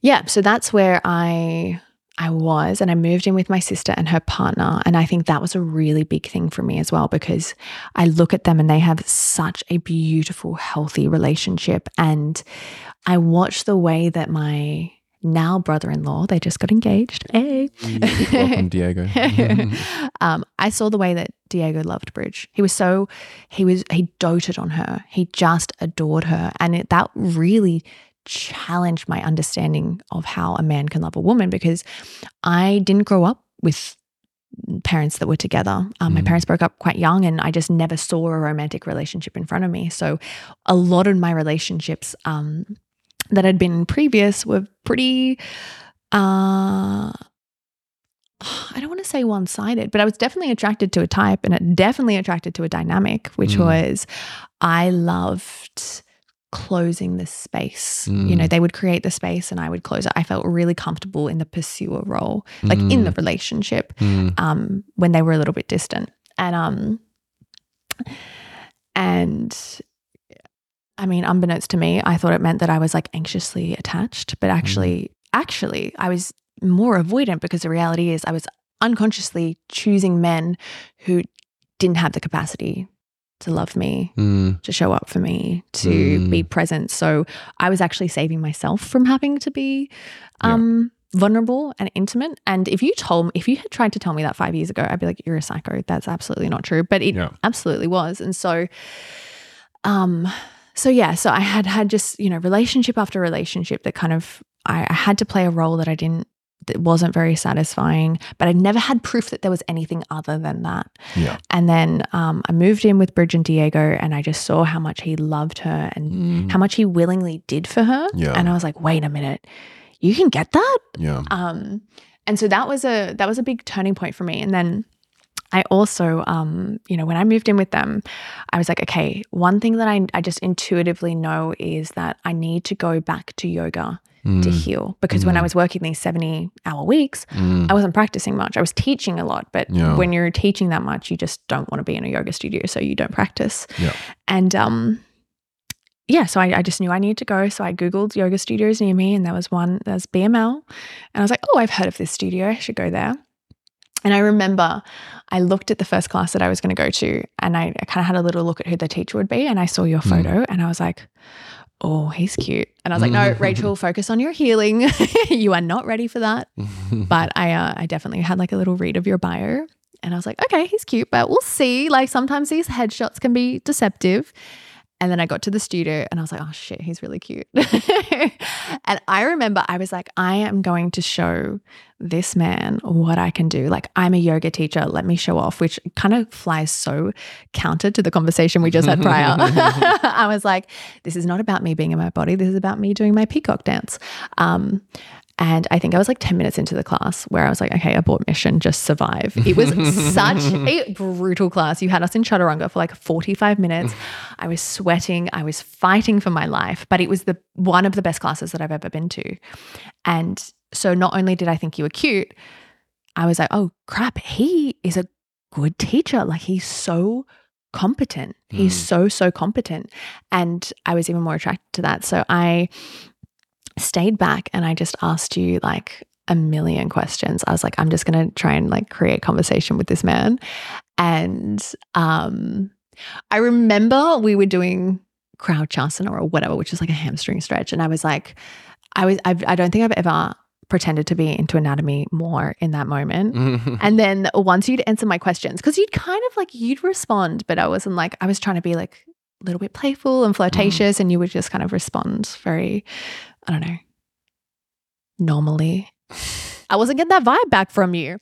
yeah, so that's where I I was and I moved in with my sister and her partner and I think that was a really big thing for me as well because I look at them and they have such a beautiful healthy relationship and I watch the way that my now brother-in-law they just got engaged hey Welcome, Diego. um, I saw the way that Diego loved Bridge. He was so he was he doted on her. He just adored her, and it, that really challenged my understanding of how a man can love a woman because I didn't grow up with parents that were together. Um, My Mhm. parents broke up quite young, and I just never saw a romantic relationship in front of me. So, a lot of my relationships um, that had been previous were pretty. Uh, I don't want to say one sided, but I was definitely attracted to a type and it definitely attracted to a dynamic, which Mm. was I loved closing the space. You know, Mm. they would create the space and I would close it. I felt really comfortable in the pursuer role, like in the relationship, Mm. um, when they were a little bit distant. And um and I mean, unbeknownst to me, I thought it meant that I was like anxiously attached, but actually, actually, I was more avoidant because the reality is I was unconsciously choosing men who didn't have the capacity to love me, Mm. to show up for me, to Mm. be present. So I was actually saving myself from having to be Yeah. um, vulnerable and intimate. And if you told me, if you had tried to tell me that five years ago, I'd be like, you're a psycho. That's absolutely not true. But it Yeah. absolutely was. And so, um, so yeah, so I had had just, you know, relationship after relationship that kind of, I, I had to play a role that I didn't, that wasn't very satisfying, but I never had proof that there was anything other than that. Yeah. And then um, I moved in with Bridge and Diego, and I just saw how much he loved her and Mm. how much he willingly did for her. Yeah. And I was like, wait a minute, you can get that? Yeah. Um, and so that was a that was a big turning point for me. And then I also, um, you know, when I moved in with them, I was like, okay, one thing that I, I just intuitively know is that I need to go back to yoga to Mm. heal. Because when I Mm. was working these 70 hour weeks, Mm. I wasn't practicing much. I was teaching a lot, but Yeah. when you're teaching that much, you just don't want to be in a yoga studio, so you don't practice. Yeah. And um, yeah, so I, I just knew I needed to go. So I googled yoga studios near me, and there was one. There's BML, and I was like, oh, I've heard of this studio. I should go there. And I remember I looked at the first class that I was going to go to, and I, I kind of had a little look at who the teacher would be, and I saw your Mm. photo, and I was like. Oh, he's cute. And I was like, no, Rachel, focus on your healing. you are not ready for that but I uh, I definitely had like a little read of your bio and I was like, okay, he's cute, but we'll see. Like sometimes these headshots can be deceptive. And then I got to the studio and I was like, oh shit, he's really cute. and I remember I was like, I am going to show this man what I can do. Like, I'm a yoga teacher. Let me show off, which kind of flies so counter to the conversation we just had prior. I was like, this is not about me being in my body. This is about me doing my peacock dance. Um, and I think I was like 10 minutes into the class where I was like, okay, abort mission, just survive. It was such a brutal class. You had us in Chaturanga for like 45 minutes. I was sweating. I was fighting for my life, but it was the one of the best classes that I've ever been to. And so not only did I think you were cute, I was like, oh crap, he is a good teacher. Like he's so competent. He's Mm. so, so competent. And I was even more attracted to that. So I stayed back and I just asked you like a million questions. I was like, I'm just gonna try and like create conversation with this man. And um I remember we were doing Krounchasana or whatever, which is like a hamstring stretch. And I was like, I was I've, I don't think I've ever pretended to be into anatomy more in that moment. And then once you'd answer my questions, because you'd kind of like you'd respond, but I wasn't like I was trying to be like a little bit playful and flirtatious, and you would just kind of respond very, I don't know, normally. I wasn't getting that vibe back from you.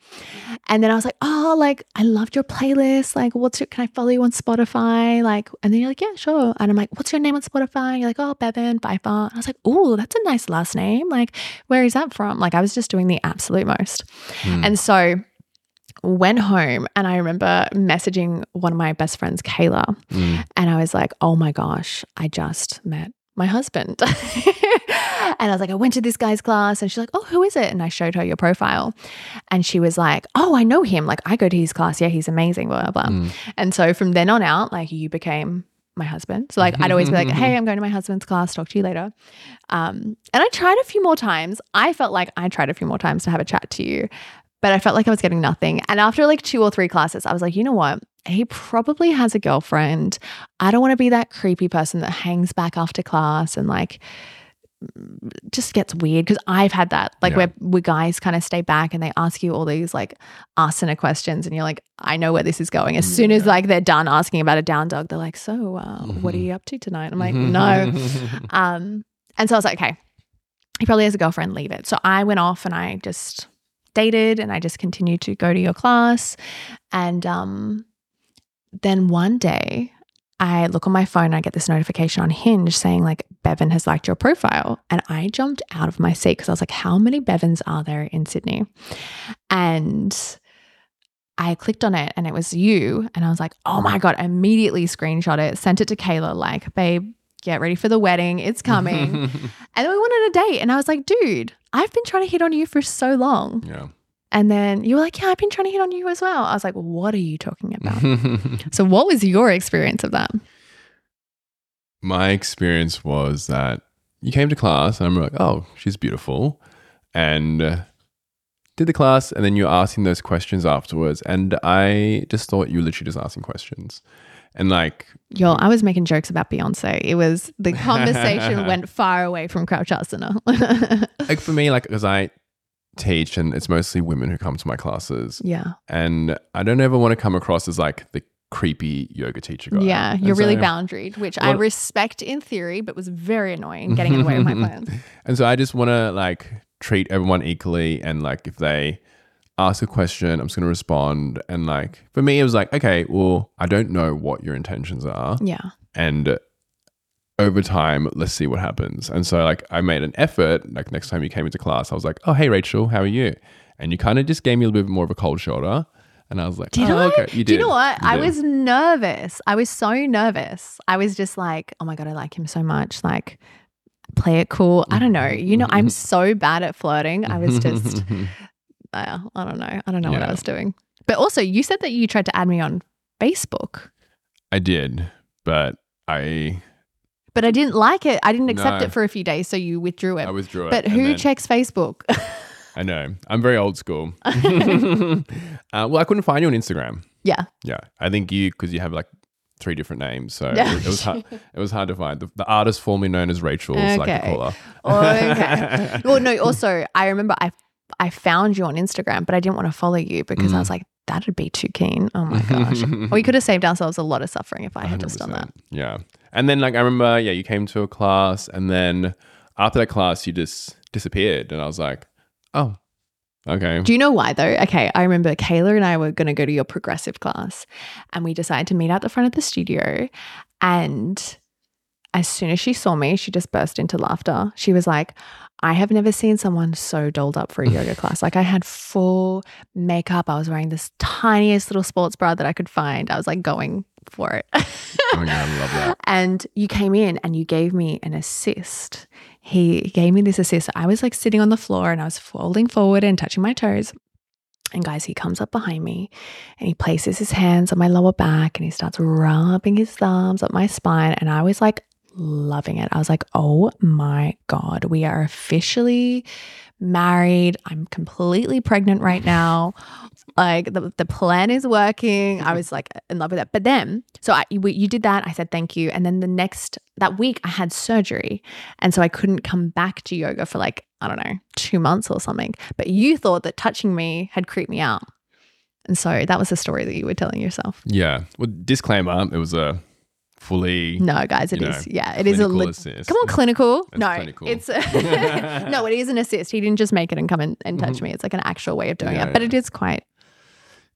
And then I was like, oh, like I loved your playlist. Like, what's your can I follow you on Spotify? Like, and then you're like, yeah, sure. And I'm like, what's your name on Spotify? And You're like, oh, Bevan, Pfeiffer. And I was like, oh, that's a nice last name. Like, where is that from? Like, I was just doing the absolute most. Mm. And so went home and I remember messaging one of my best friends, Kayla, Mm. and I was like, oh my gosh, I just met my husband. and I was like, I went to this guy's class and she's like, oh, who is it? And I showed her your profile and she was like, oh, I know him. Like, I go to his class. Yeah, he's amazing, blah, blah, blah. Mm. And so from then on out, like, you became my husband. So, like, I'd always be like, hey, I'm going to my husband's class. Talk to you later. Um, and I tried a few more times. I felt like I tried a few more times to have a chat to you, but I felt like I was getting nothing. And after like two or three classes, I was like, you know what? He probably has a girlfriend. I don't want to be that creepy person that hangs back after class and like just gets weird because I've had that like Yeah. where, where guys kind of stay back and they ask you all these like asana questions and you're like I know where this is going. As soon as like they're done asking about a down dog they're like so uh, what are you up to tonight? I'm like no. Um and so I was like okay he probably has a girlfriend leave it. So I went off and I just dated and I just continued to go to your class. And um, then one day I look on my phone, I get this notification on Hinge saying, like, Bevan has liked your profile. And I jumped out of my seat because I was like, how many Bevans are there in Sydney? And I clicked on it and it was you. And I was like, oh my God, I immediately screenshot it, sent it to Kayla, like, babe, get ready for the wedding. It's coming. and then we went on a date. And I was like, dude, I've been trying to hit on you for so long. yeah. And then you were like, yeah, I've been trying to hit on you as well. I was like, what are you talking about? so, what was your experience of that? My experience was that you came to class and I'm like, oh, she's beautiful. And uh, did the class, and then you're asking those questions afterwards. And I just thought you were literally just asking questions. And like, Yo, I was making jokes about Beyonce. It was the conversation went far away from Krounchasana. like for me, like, because I teach and it's mostly women who come to my classes. yeah. And I don't ever want to come across as like the creepy yoga teacher guy. Yeah. You're really so- boundaried, which I respect in theory, but was very annoying getting in the way of my plans. And so I just want to like treat everyone equally. And like if they ask a question, I'm just going to respond. And like for me, it was like, okay, well, I don't know what your intentions are. Yeah. And over time, let's see what happens. And so like I made an effort. Like next time you came into class, I was like, oh, hey, Rachel, how are you? And you kind of just gave me a little bit more of a cold shoulder. And I was like, Did oh, I? okay. You did. Do you know what? You I was nervous. I was so nervous. I was just like, oh my God, I like him so much. Like, play it cool. I don't know. You know, I'm so bad at flirting. I was just, uh, I don't know. I don't know what I was doing. But also, you said that you tried to add me on Facebook, I did, but I but I didn't like it. I didn't accept No. it for a few days. So you withdrew it. I withdrew it. but and who then- checks Facebook? I know. I'm very old school. uh, well, I couldn't find you on Instagram. yeah. Yeah, I think you because you have like three different names, so Yeah. it, it was hard. It was hard to find. The, the artist formerly known as Rachel, is like to Okay. call her. okay. well, no, also, I remember I I found you on Instagram, but I didn't want to follow you because I was like, that'd be too keen. Oh my gosh. we could have saved ourselves a lot of suffering if I had just done that. Yeah, and then like I remember, yeah, you came to a class, and then after that class, you just disappeared, and I was like, oh, okay. Do you know why though? Okay, I remember Kayla and I were going to go to your progressive class and we decided to meet out the front of the studio. And as soon as she saw me, she just burst into laughter. She was like, I have never seen someone so dolled up for a yoga class. Like I had full makeup. I was wearing this tiniest little sports bra that I could find. I was like going for it. oh god, I love that. and you came in and you gave me an assist. He gave me this assist. I was like sitting on the floor and I was folding forward and touching my toes. And guys, he comes up behind me and he places his hands on my lower back and he starts rubbing his thumbs up my spine. And I was like loving it. I was like, oh my God, we are officially married. I'm completely pregnant right now. Like the, the plan is working. I was like in love with it. But then, so I, you, you did that. I said thank you. And then the next, that week, I had surgery. And so I couldn't come back to yoga for like, I don't know, two months or something. But you thought that touching me had creeped me out. And so that was the story that you were telling yourself. Yeah. Well, disclaimer: it was a fully No, guys, it is. Know, yeah, it is a. clinical Le- assist. Come on, clinical. No, clinical. it's no, it is an assist. He didn't just make it and come in and touch me. It's like an actual way of doing Mm-hmm. Yeah, it. But yeah. it is quite.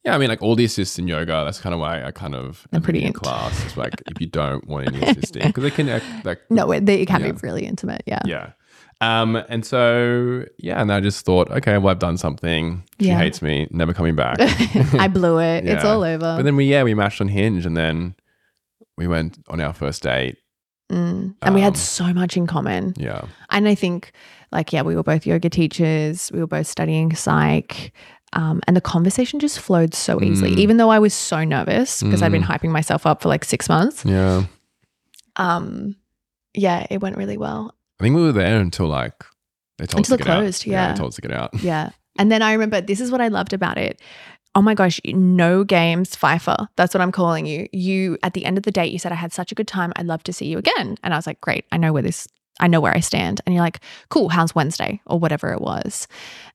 Yeah, I mean, like all the assists in yoga. That's kind of why I kind of am pretty in class. It's like if you don't want any assisting because they can act like No, it, they can Yeah. be really intimate. Yeah. yeah. Um, and so yeah, and I just thought, okay, well, I've done something. She Yeah. hates me, never coming back. I blew it. It's all over. but then we yeah we matched on Hinge, and then we went on our first date. Mm. And we had Um, so much in common. Yeah, And I think, like, yeah, we were both yoga teachers. We were both studying psych. Um, and the conversation just flowed so easily, Mm. even though I was so nervous because I'd been hyping myself up for like six months. yeah. Um, yeah, it went really well. I think we were there until like they told Until us to it get closed, out. yeah. they told us to get out. Yeah. And then I remember this is what I loved about it. Oh my gosh, no games, Pfeiffer. That's what I'm calling you. You, at the end of the date, you said, I had such a good time. I'd love to see you again. And I was like, great. I know where this, I know where I stand. And you're like, cool, how's Wednesday or whatever it was.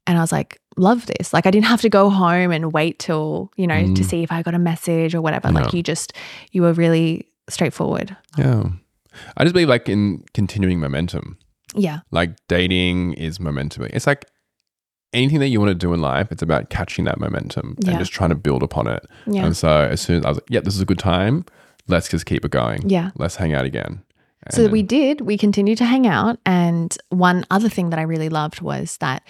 And I was like, love this. Like, I didn't have to go home and wait till, you know, to Mm. see if I got a message or whatever. Like, you just, you were really straightforward. Yeah, I just believe like in continuing momentum. Yeah. like dating is momentum. It's like anything that you want to do in life, it's about catching that momentum Yeah. and just trying to build upon it. Yeah. And so as soon as I was like, yeah, this is a good time, let's just keep it going. Yeah. Let's hang out again. So And we did. We continued to hang out. And one other thing that I really loved was that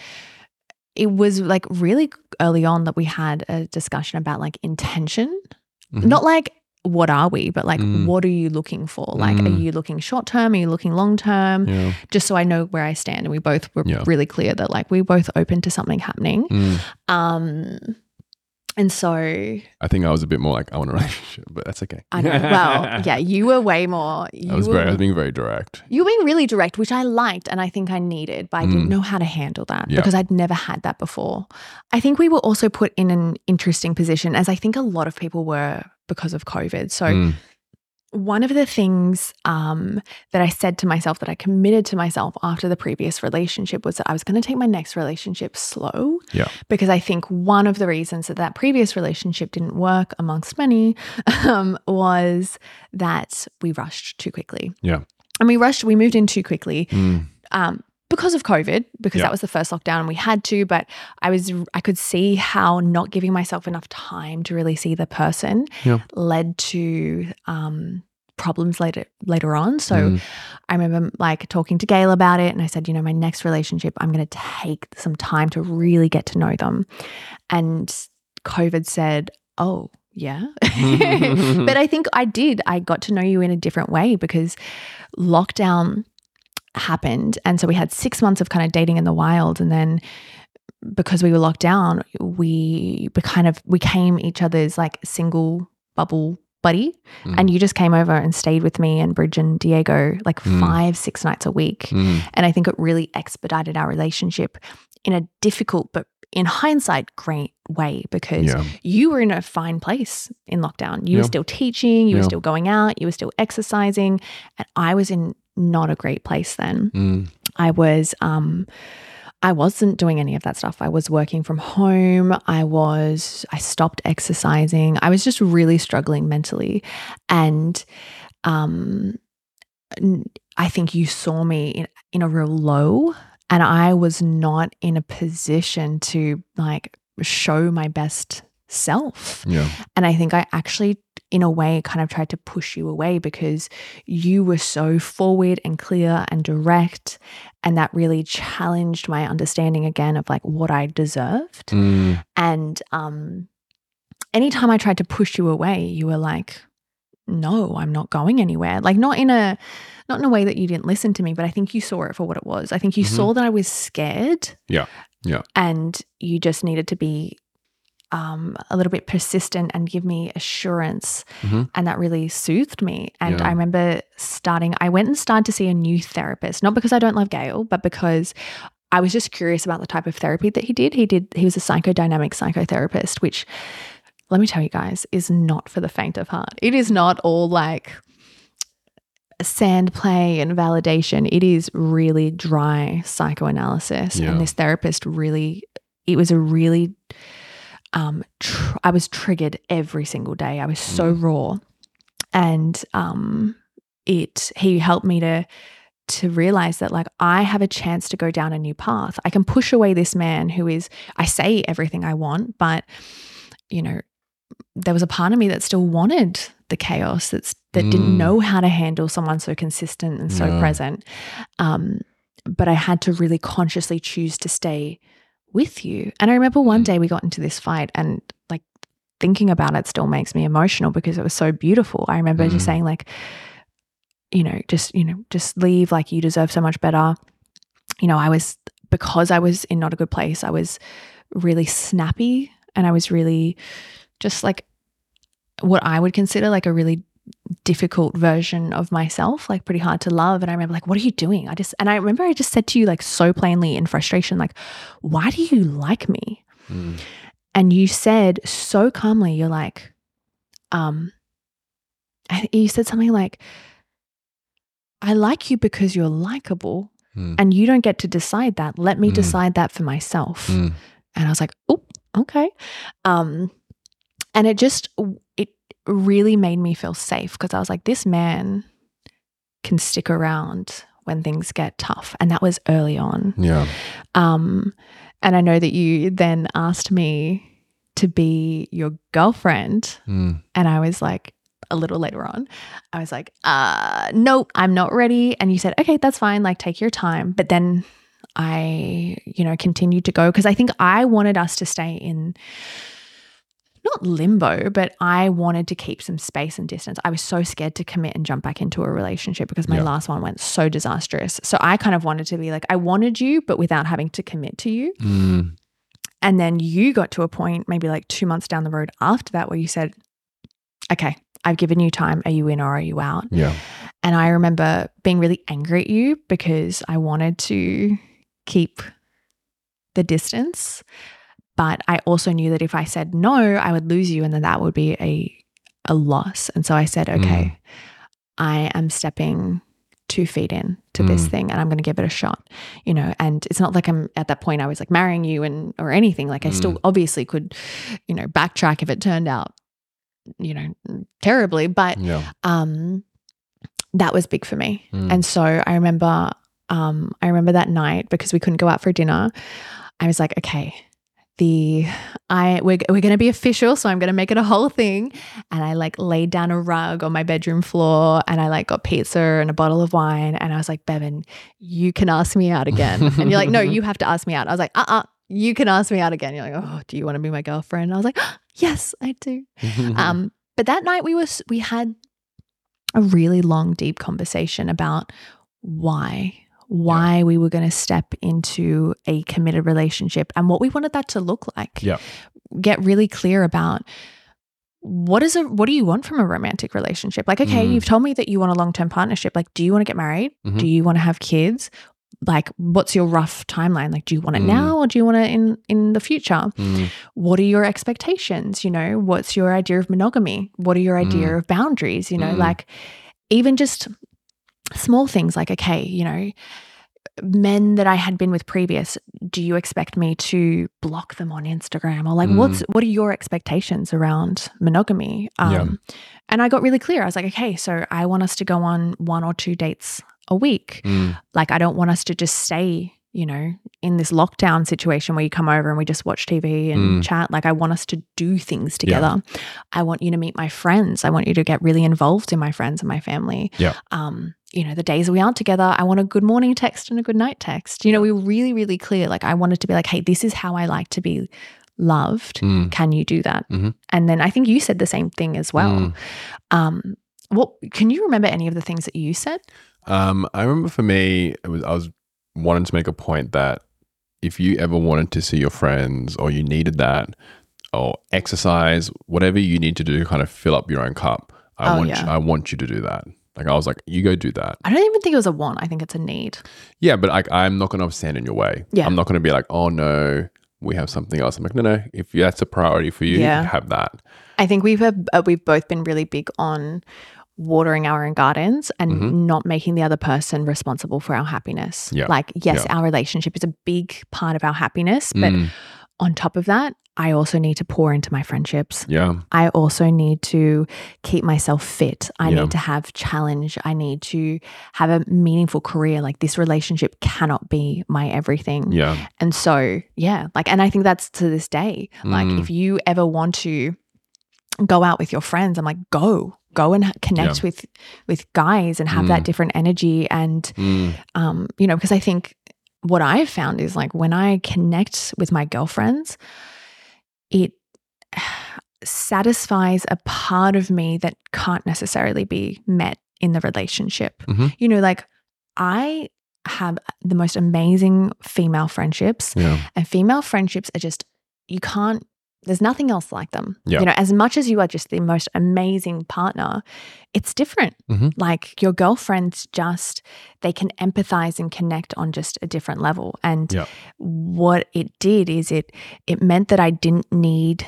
it was like really early on that we had a discussion about like intention. Mhm. Not like what are we, but like Mm. what are you looking for? Like, are Mm. you looking short term? Are you looking long term? Yeah. Just so I know where I stand. And we both were Yeah. really clear that like we're both open to something happening. Mm. Um, and so I think I was a bit more like, I want a relationship, but that's okay. I know. Well, yeah, you were way more. You I was were, very, I was being very direct. You were being really direct, which I liked and I think I needed, but I didn't Mm. know how to handle that Yeah. because I'd never had that before. I think we were also put in an interesting position, as I think a lot of people were because of COVID. So, Mm. one of the things um, that I said to myself, that I committed to myself after the previous relationship, was that I was going to take my next relationship slow. Yeah. Because I think one of the reasons that that previous relationship didn't work, amongst many, um, was that we rushed too quickly. Yeah. And we rushed, we moved in too quickly Mm. um, because of COVID, because Yeah. that was the first lockdown and we had to. But I was, I could see how not giving myself enough time to really see the person Yeah. led to um, problems later later on. So Mm. I remember like talking to Gail about it, and I said, you know, my next relationship, I'm going to take some time to really get to know them. And COVID said, oh. Yeah. but I think I did. I got to know you in a different way because lockdown happened. And so we had six months of kind of dating in the wild. And then because we were locked down, we be- kind of we became each other's like single bubble buddy. Mm. And you just came over and stayed with me and Bridge and Diego like Mm. five, six nights a week. Mm. And I think it really expedited our relationship in a difficult, but in hindsight, great way because Yeah. you were in a fine place in lockdown. You were still teaching, you were still going out, you were still exercising. And I was in not a great place then. Mm. I was um I wasn't doing any of that stuff. I was working from home. I was I stopped exercising. I was just really struggling mentally. And um I think you saw me in, in a real low and I was not in a position to like show my best self. Yeah. And I think I actually, in a way, kind of tried to push you away because you were so forward and clear and direct. And that really challenged my understanding again of like what I deserved. Mm. And um, anytime I tried to push you away, you were like, no, I'm not going anywhere. Like not in a not in a way that you didn't listen to me, but I think you saw it for what it was. I think you Mhm. saw that I was scared. Yeah. Yeah. And you just needed to be um, a little bit persistent and give me assurance. Mhm. And that really soothed me. And Yeah. I remember starting, I went and started to see a new therapist, not because I don't love Gail, but because I was just curious about the type of therapy that he did. He did, he was a psychodynamic psychotherapist, which let me tell you guys is not for the faint of heart. It is not all like sand play and validation. It is really dry psychoanalysis. Yeah. And this therapist really, it was a really, um, tr- I was triggered every single day. I was so raw. And um, it, he helped me to, to realize that like I have a chance to go down a new path. I can push away this man who is, I say everything I want, but you know, there was a part of me that still wanted the chaos that's that didn't Mm. know how to handle someone so consistent and so present. Um, but I had to really consciously choose to stay with you. And I remember one Mm. day we got into this fight and like thinking about it still makes me emotional because it was so beautiful. I remember just Mm. saying like, you know, just, you know, just leave like you deserve so much better. You know, I was because I was in not a good place, I was really snappy and I was really just like what I would consider like a really difficult version of myself, like pretty hard to love. And I remember like, what are you doing? I just and I remember I just said to you like so plainly in frustration, like, why do you like me? Mm. And you said so calmly, you're like, um, you said something like, I like you because you're likable Mm. and you don't get to decide that. Let me Mm. decide that for myself. Mm. And I was like, oh, okay. Um, and it just, really made me feel safe because I was like, this man can stick around when things get tough. And that was early on. Yeah. Um, and I know that you then asked me to be your girlfriend. Mm. And I was like, a little later on, I was like, uh, nope, I'm not ready. And you said, okay, that's fine. Like, take your time. But then I, you know, continued to go because I think I wanted us to stay in not limbo, but I wanted to keep some space and distance. I was so scared to commit and jump back into a relationship because my Yeah. last one went so disastrous. So I kind of wanted to be like, I wanted you, but without having to commit to you. Mm. And then you got to a point, maybe like two months down the road after that, where you said, Okay, I've given you time. Are you in or are you out? Yeah. And I remember being really angry at you because I wanted to keep the distance. But I also knew that if I said no, I would lose you and then that would be a a loss. And so I said, okay, I am stepping two feet in to this Mm. thing and I'm going to give it a shot, you know, and it's not like I'm at that point I was like marrying you and or anything. Like I still obviously could, you know, backtrack if it turned out, you know, terribly, but Yeah. um that was big for me. Mm. And so I remember um I remember that night because we couldn't go out for dinner. I was like, okay, the I we're, we're going to be official, so I'm going to make it a whole thing. And I like laid down a rug on my bedroom floor and I like got pizza and a bottle of wine and I was like, "Bevan, you can ask me out again." and you're like, "No, you have to ask me out." I was like, "Uh-uh, you can ask me out again." You're like, "Oh, do you want to be my girlfriend?" I was like, "Yes, I do." Um, but that night we was we had a really long, deep conversation about why why we were going to step into a committed relationship and what we wanted that to look like. Yeah. Get really clear about what is a what do you want from a romantic relationship? Like, okay, Mm. you've told me that you want a long term partnership. Like, do you want to get married? Mhm. Do you want to have kids? Like, what's your rough timeline? Like, do you want it Mm. now or do you want it in in the future? Mm. what are your expectations you know what's your idea of monogamy what are your idea Mm. of boundaries you know Mm. like even just small things like okay you know men that i had been with previous do you expect me to block them on instagram or like Mm. what's what are your expectations around monogamy um Yeah. and i got really clear i was like okay so i want us to go on one or two dates a week Mm. like I don't want us to just stay, you know, in this lockdown situation where you come over and we just watch TV and Mm. chat. Like I want us to do things together. I want you to meet my friends. I want you to get really involved in my friends and my family. Yeah. Um, you know, the days we aren't together, I want a good morning text and a good night text. You know, we were really, really clear. Like I wanted to be like, hey, this is how I like to be loved. Mm. Can you do that? Mhm. And then I think you said the same thing as well. Mm. Um, what can you remember any of the things that you said? Um, I remember for me, it was I was wanting to make a point that if you ever wanted to see your friends or you needed that or exercise, whatever you need to do to kind of fill up your own cup, I Oh, want yeah. you, I want you to do that. Like I was like, you go do that. I don't even think it was a want. I think it's a need. Yeah, but like I'm not going to stand in your way. Yeah. I'm not going to be like, oh no, we have something else. I'm like, no, no. If that's a priority for you, Yeah. have that. I think we've uh, we've both been really big on watering our own gardens and Mhm. not making the other person responsible for our happiness. Yeah. Like, yes, our relationship is a big part of our happiness, but Mm, on top of that, I also need to pour into my friendships. yeah, I also need to keep myself fit. I Yeah. need to have challenge. I need to have a meaningful career. Like this relationship cannot be my everything. yeah, And so, yeah, like, and I think that's to this day. Like, Mm. if you ever want to go out with your friends, I'm like, go, go and connect with with guys and have that Mm. different energy. And, Mm, um, you know, because I think what I've found is like when I connect with my girlfriends, it satisfies a part of me that can't necessarily be met in the relationship. Mhm. You know, like I have the most amazing female friendships, yeah, and female friendships are just, you can't, there's nothing else like them. Yeah. You know, as much as you are just the most amazing partner, it's different. Mhm. Like your girlfriends just, they can empathize and connect on just a different level. And Yeah. what it did is it, it meant that I didn't need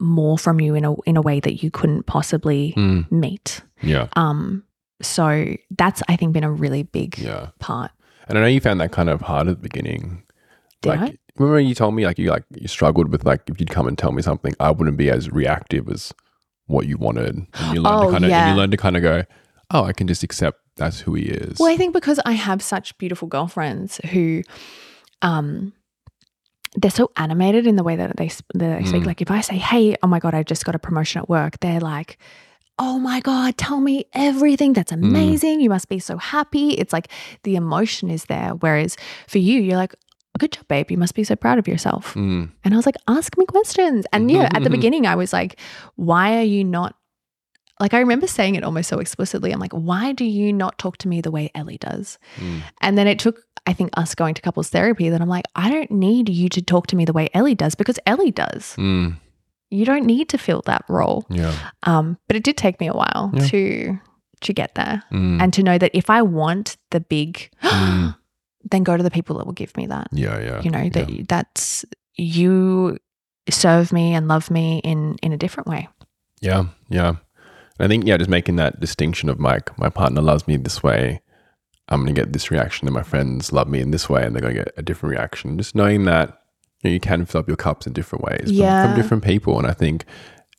more from you in a, in a way that you couldn't possibly mm, meet. yeah, Um, so that's, I think, been a really big yeah. part. And I know you found that kind of hard at the beginning. Did like, I? remember you told me like you like you struggled with like if you'd come and tell me something, I wouldn't be as reactive as what you wanted. And you learned Oh, to kind of yeah. you learned to kind of go, oh, I can just accept that's who he is. Well, I think because I have such beautiful girlfriends who, um, they're so animated in the way that they, that they speak. Mm. Like if I say, "Hey, oh my god, I just got a promotion at work," they're like, "Oh my god, tell me everything. That's Mm. amazing. You must be so happy." It's like the emotion is there. Whereas for you, you're like, "Good job, babe. You must be so proud of yourself." Mm. And I was like, "Ask me questions." And yeah, at the beginning, I was like, "Why are you not?" Like I remember saying it almost so explicitly. I'm like, "Why do you not talk to me the way Ellie does?" Mm. And then it took, I think, us going to couples therapy that I'm like, I don't need you to talk to me the way Ellie does because Ellie does. Mm. You don't need to fill that role. Yeah. Um, but it did take me a while Yeah. to to get there Mm. and to know that if I want the big, Mm. then go to the people that will give me that. yeah. Yeah. You know yeah. that that's you serve me and love me in in a different way. Yeah, yeah. I think yeah, just making that distinction of like my partner loves me this way, I'm gonna get this reaction, and my friends love me in this way, and they're gonna get a different reaction. Just knowing that you, know, you can fill up your cups in different ways from- from, different people, and I think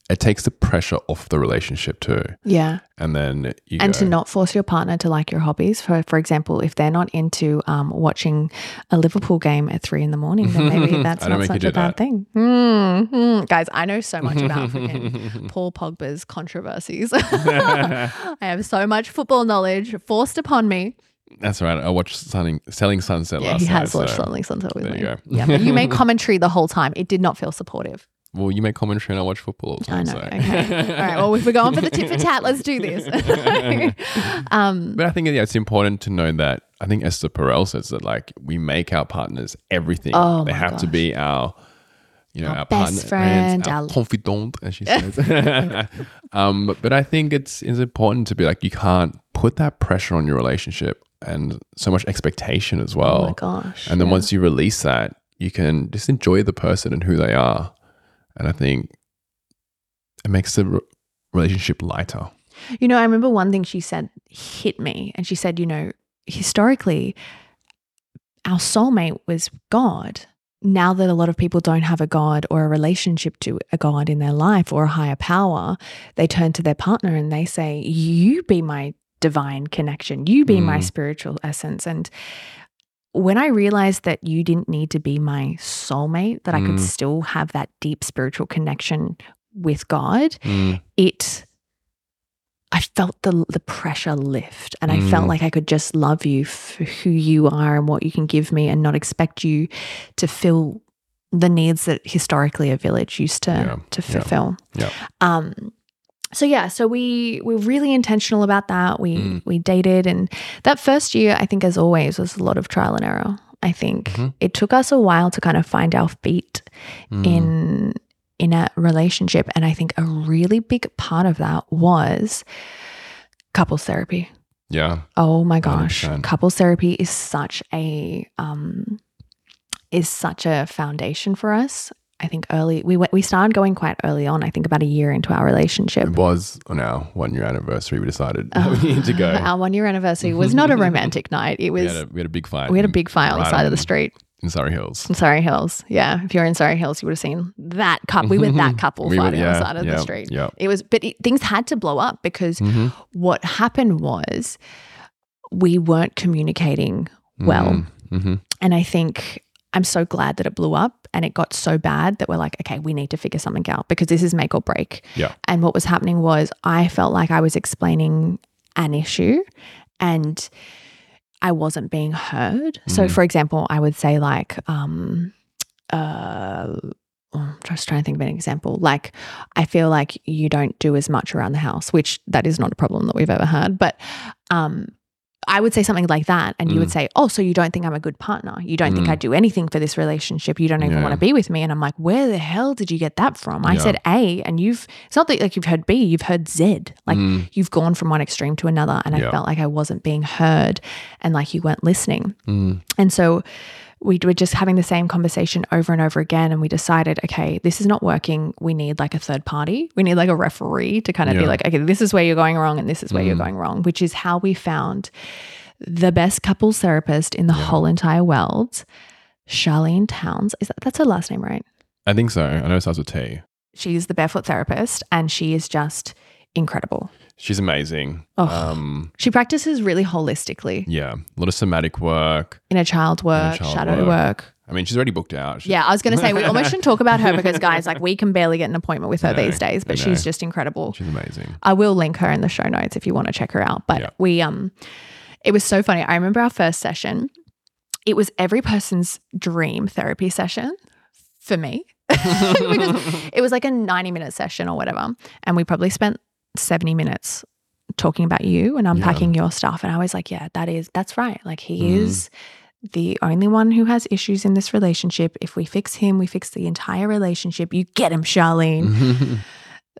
it takes the pressure off the relationship too. Yeah. And then you and go, to not force your partner to like your hobbies. For for example, if they're not into um, watching a Liverpool game at three in the morning, then maybe that's not such a do bad that. thing. Mm, mm. Guys, I know so much about Paul Pogba's controversies. I have so much football knowledge forced upon me. That's right. I watched Selling, Selling Sunset Yeah, last he has night. watched so- Something Sunset with there me. you go. yeah, but you made commentary the whole time. It did not feel supportive. Well, you make commentary and I watch football all the I time. know. so. Okay. All right. Well, if we're going for the tit for tat, let's do this. um, But I think yeah, it's important to know that I think Esther Perel says that like we make our partners everything. Oh they have to be our, you know, Our our, best partner, friend, our our- confidant, as she says. um, but, but I think it's it's important to be like you can't put that pressure on your relationship and so much expectation as well. oh my gosh. And then yeah. once you release that, you can just enjoy the person and who they are. And I think it makes the relationship lighter. You know, I remember one thing she said hit me, and she said, you know, historically, our soulmate was God. Now that a lot of people don't have a God or a relationship to a God in their life or a higher power, they turn to their partner and they say, You be my divine connection, you be my Mm. spiritual essence. And when I realized that you didn't need to be my soulmate, that I could Mm. still have that deep spiritual connection with God, Mm, it I felt the the pressure lift and I felt Mm. like I could just love you for who you are and what you can give me and not expect you to fill the needs that historically a village used to Yeah, to yeah, fulfill. yeah. Um so yeah, so we we were really intentional about that. We Mm. we dated and that first year I think as always was a lot of trial and error. I think Mhm. it took us a while to kind of find our feet mm, in in a relationship and i think a really big part of that was couples therapy yeah. oh my gosh 100%. couples therapy is such a um is such a foundation for us i think early we went we started going quite early on i think about a year into our relationship It was on our one year anniversary. We decided we need to go. our one year anniversary was not a romantic night it we, was had a, we had a big fight. we had a big fire on the right side of the street in Surry Hills. in Surry Hills. Yeah. If you're in Surry Hills, you would have seen that couple. We were that couple We were- fighting on the side of yeah, the street. yeah. It was, but it, things had to blow up because Mhm. what happened was we weren't communicating well. Mhm. And I think I'm so glad that it blew up and it got so bad that we're like, okay, we need to figure something out because this is make or break. Yeah. And what was happening was I felt like I was explaining an issue and I wasn't being heard. So, Mhm. for example, I would say, like, um, uh, I'm just trying to think of an example. Like, I feel like you don't do as much around the house, which that is not a problem that we've ever had. But um, I would say something like that, and you would Mm. say, "Oh, so you don't think I'm a good partner? You don't think Mm. I do anything for this relationship? You don't even Yeah. want to be with me?" And I'm like, "Where the hell did you get that from?" I Yeah. said A, and you've it's not that like you've heard B, you've heard Z. Like Mm. you've gone from one extreme to another, and I felt like I wasn't being heard, and like you weren't listening. Mm. And so we were just having the same conversation over and over again. And we decided, okay, this is not working. We need like a third party. We need like a referee to kind of be like, okay, this is where you're going wrong and this is where you're Mm. going wrong, which is how we found the best couples therapist in the whole entire world, Sharlene Towns. Is that that's her last name, right? I think so. I know it starts with T. She's the barefoot therapist and she is just incredible. She's amazing. Oh. Um, She practices really holistically. yeah, a lot of somatic work. inner child work, child shadow work. work. I mean, she's already booked out. She's- Yeah, I was going to say we almost shouldn't talk about her because guys, like we can barely get an appointment with her these days, but she's just incredible. she's amazing. I will link her in the show notes if you want to check her out. But Yeah. we um it was so funny. I remember our first session. It was every person's dream therapy session for me. because it was like a 90 minute session or whatever. And we probably spent 70 minutes talking about you and unpacking your stuff. And I was like, yeah, that is, that's right. Like he Mm. is the only one who has issues in this relationship. If we fix him, we fix the entire relationship. You get him, Sharlene.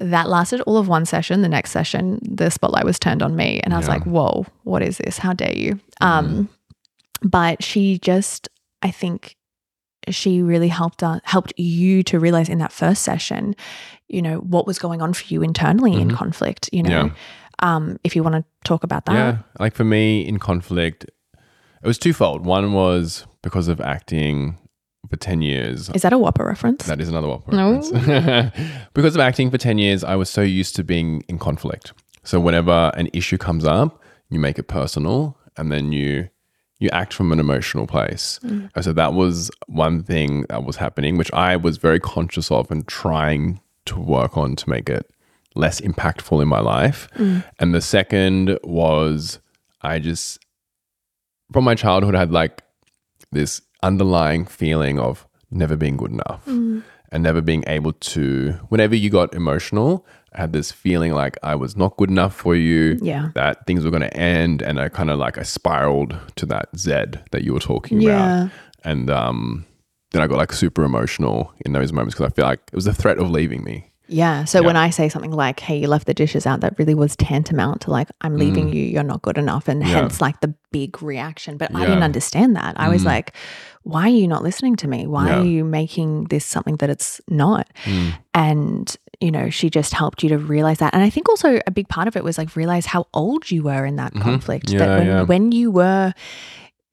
That lasted all of one session. The next session, the spotlight was turned on me. And I was Yeah. like, whoa, what is this? How dare you? Um, but she just, I think she really helped uh, helped you to realize in that first session, you know, what was going on for you internally in Mhm. conflict, you know. Yeah. Um, if you want to talk about that. Yeah, like for me in conflict, it was twofold. One was because of acting for 10 years. Is that a WAAPA reference? That is another one. No. because of acting for 10 years, I was so used to being in conflict. So whenever an issue comes up, you make it personal and then you you act from an emotional place. Mm. And so that was one thing that was happening, which I was very conscious of and trying to work on to make it less impactful in my life. Mm. And the second was I just from my childhood I had like this underlying feeling of never being good enough mm. and never being able to whenever you got emotional had this feeling like I was not good enough for you Yeah. that things were going to end and I kind of like I spiraled to that Z that you were talking Yeah. about and um then I got like super emotional in those moments because I feel like it was the threat of leaving me Yeah. So Yeah. when I say something like, hey, you left the dishes out, that really was tantamount to like, I'm leaving you, you're not good enough. And Mm. Yeah. hence like the big reaction. But I didn't understand that. I was Mm. like, why are you not listening to me? Why Yeah. are you making this something that it's not? Mm. And, you know, she just helped you to realize that. And I think also a big part of it was like realize how old you were in that Mhm. conflict. Yeah, that when, yeah. when you were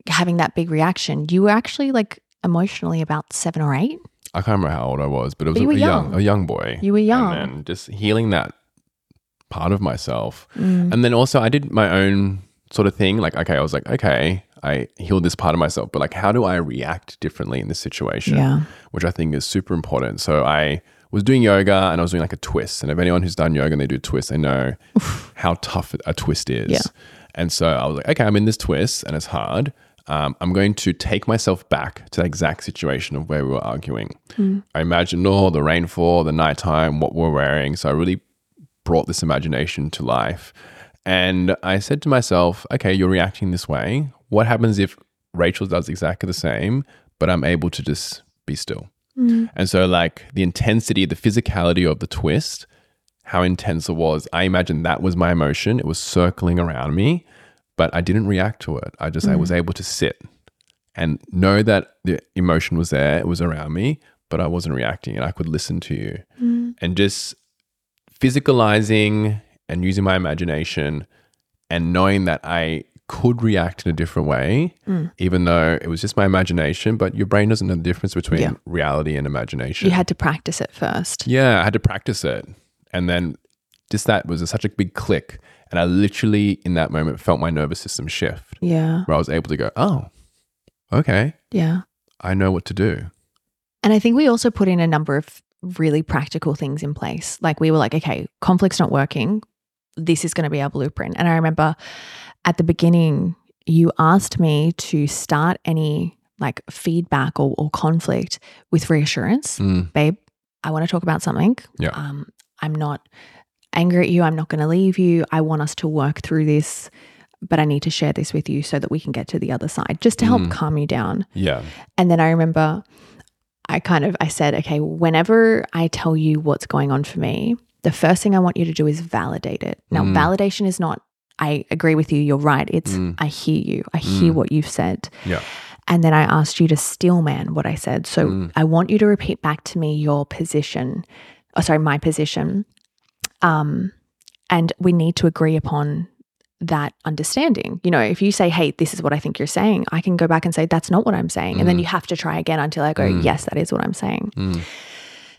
having that big reaction, you were actually like emotionally about seven or eight. I can't remember how old I was, but it was But you a, young, young. a young boy. You were young. and then just healing that part of myself, Mm. and then also I did my own sort of thing. Like, okay, I was like, okay, I healed this part of myself, but like, how do I react differently in this situation? Yeah. which I think is super important. So I was doing yoga and I was doing like a twist. And if anyone who's done yoga and they do twists, they know how tough a twist is. Yeah. And so I was like, okay, I'm in this twist and it's hard. Um, I'm going to take myself back to the exact situation of where we were arguing. I imagined all the rainfall, the nighttime, what we're wearing. So I really brought this imagination to life. And I said to myself, okay, you're reacting this way. What happens if Rachel does exactly the same, but I'm able to just be still? Mm. And so, like, the intensity, the physicality of the twist, how intense it was, I imagine that was my emotion. It was circling around me, but I didn't react to it. I just, I was mm. able to sit and know that the emotion was there, it was around me, but I wasn't reacting and I could listen to you. Mm. And just physicalizing and using my imagination and knowing that I could react in a different way, hmm. even though it was just my imagination, but your brain doesn't know the difference between Yeah. reality and imagination. You had to practice it first. yeah, I had to practice it. And then just that was such a big click. And I literally, in that moment, felt my nervous system shift Yeah. where I was able to go, oh, okay, Yeah. I know what to do. And I think we also put in a number of really practical things in place. Like we were like, okay, conflict's not working. This is going to be our blueprint. And I remember at the beginning, you asked me to start any like feedback or, or conflict with reassurance. Mm, Babe, I want to talk about something. Yeah. Um, I'm not angry at you. I'm not going to leave you. I want us to work through this, but I need to share this with you so that we can get to the other side just to help Mm. calm you down. yeah. And then I remember I kind of I said, okay, whenever I tell you what's going on for me, the first thing I want you to do is validate it. Now, Mm. validation is not I agree with you, you're right. It's Mm. I hear you. I hear Mm. what you've said. Yeah. And then I asked you to steel man what I said. So Mm. I want you to repeat back to me your position. Oh, sorry, my position. Um, and we need to agree upon that understanding. You know, if you say, hey, this is what I think you're saying, I can go back and say, that's not what I'm saying. And then Mm. you have to try again until I go, Mm. yes, that is what I'm saying.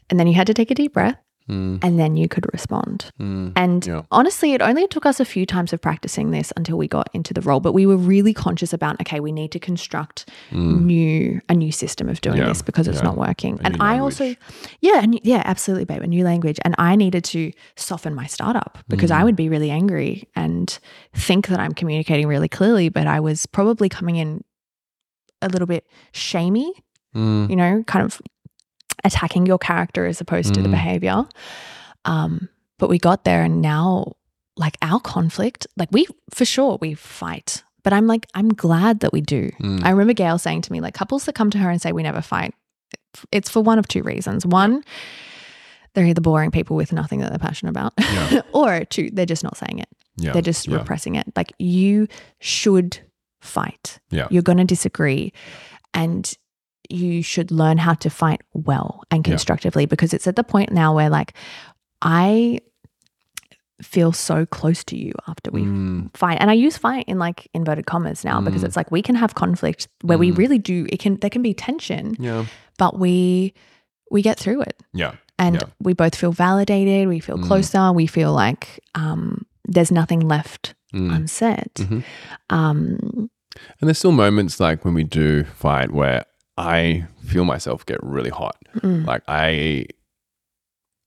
And then you had to take a deep breath Mm, and then you could respond. mm, And Yeah. honestly, it only took us a few times of practicing this until we got into the role. But we were really conscious about okay, we need to construct mm. new a new system of doing Yeah, this because it's yeah. not working. A and I also, yeah, and yeah, absolutely, babe, a new language. And I needed to soften my startup because Mm. I would be really angry and think that I'm communicating really clearly, but I was probably coming in a little bit shamey Mm, you know, kind of attacking your character as opposed to the Mm. behavior. Um, but we got there and now like our conflict, like we for sure we fight. But I'm like, I'm glad that we do. mm. I remember Gail saying to me, like couples that come to her and say we never fight, it's for one of two reasons. One, they're either boring people with nothing that they're passionate about, Yeah. or two, they're just not saying it. yeah. They're just yeah. repressing it. Like you should fight. Yeah. You're going to disagree and you should learn how to fight well and Yeah. constructively because it's at the point now where like I feel so close to you after we Mm, fight. And I use fight in like inverted commas now because Mm. it's like we can have conflict where we Mm. really do it can there can be tension, yeah. but we we get through it Yeah. and Yeah. we both feel validated, we feel Mm. closer, we feel like um there's nothing left Mm. unsaid. Mhm. Um, And there's still moments like when we do fight where I feel myself get really hot. mm, Like I,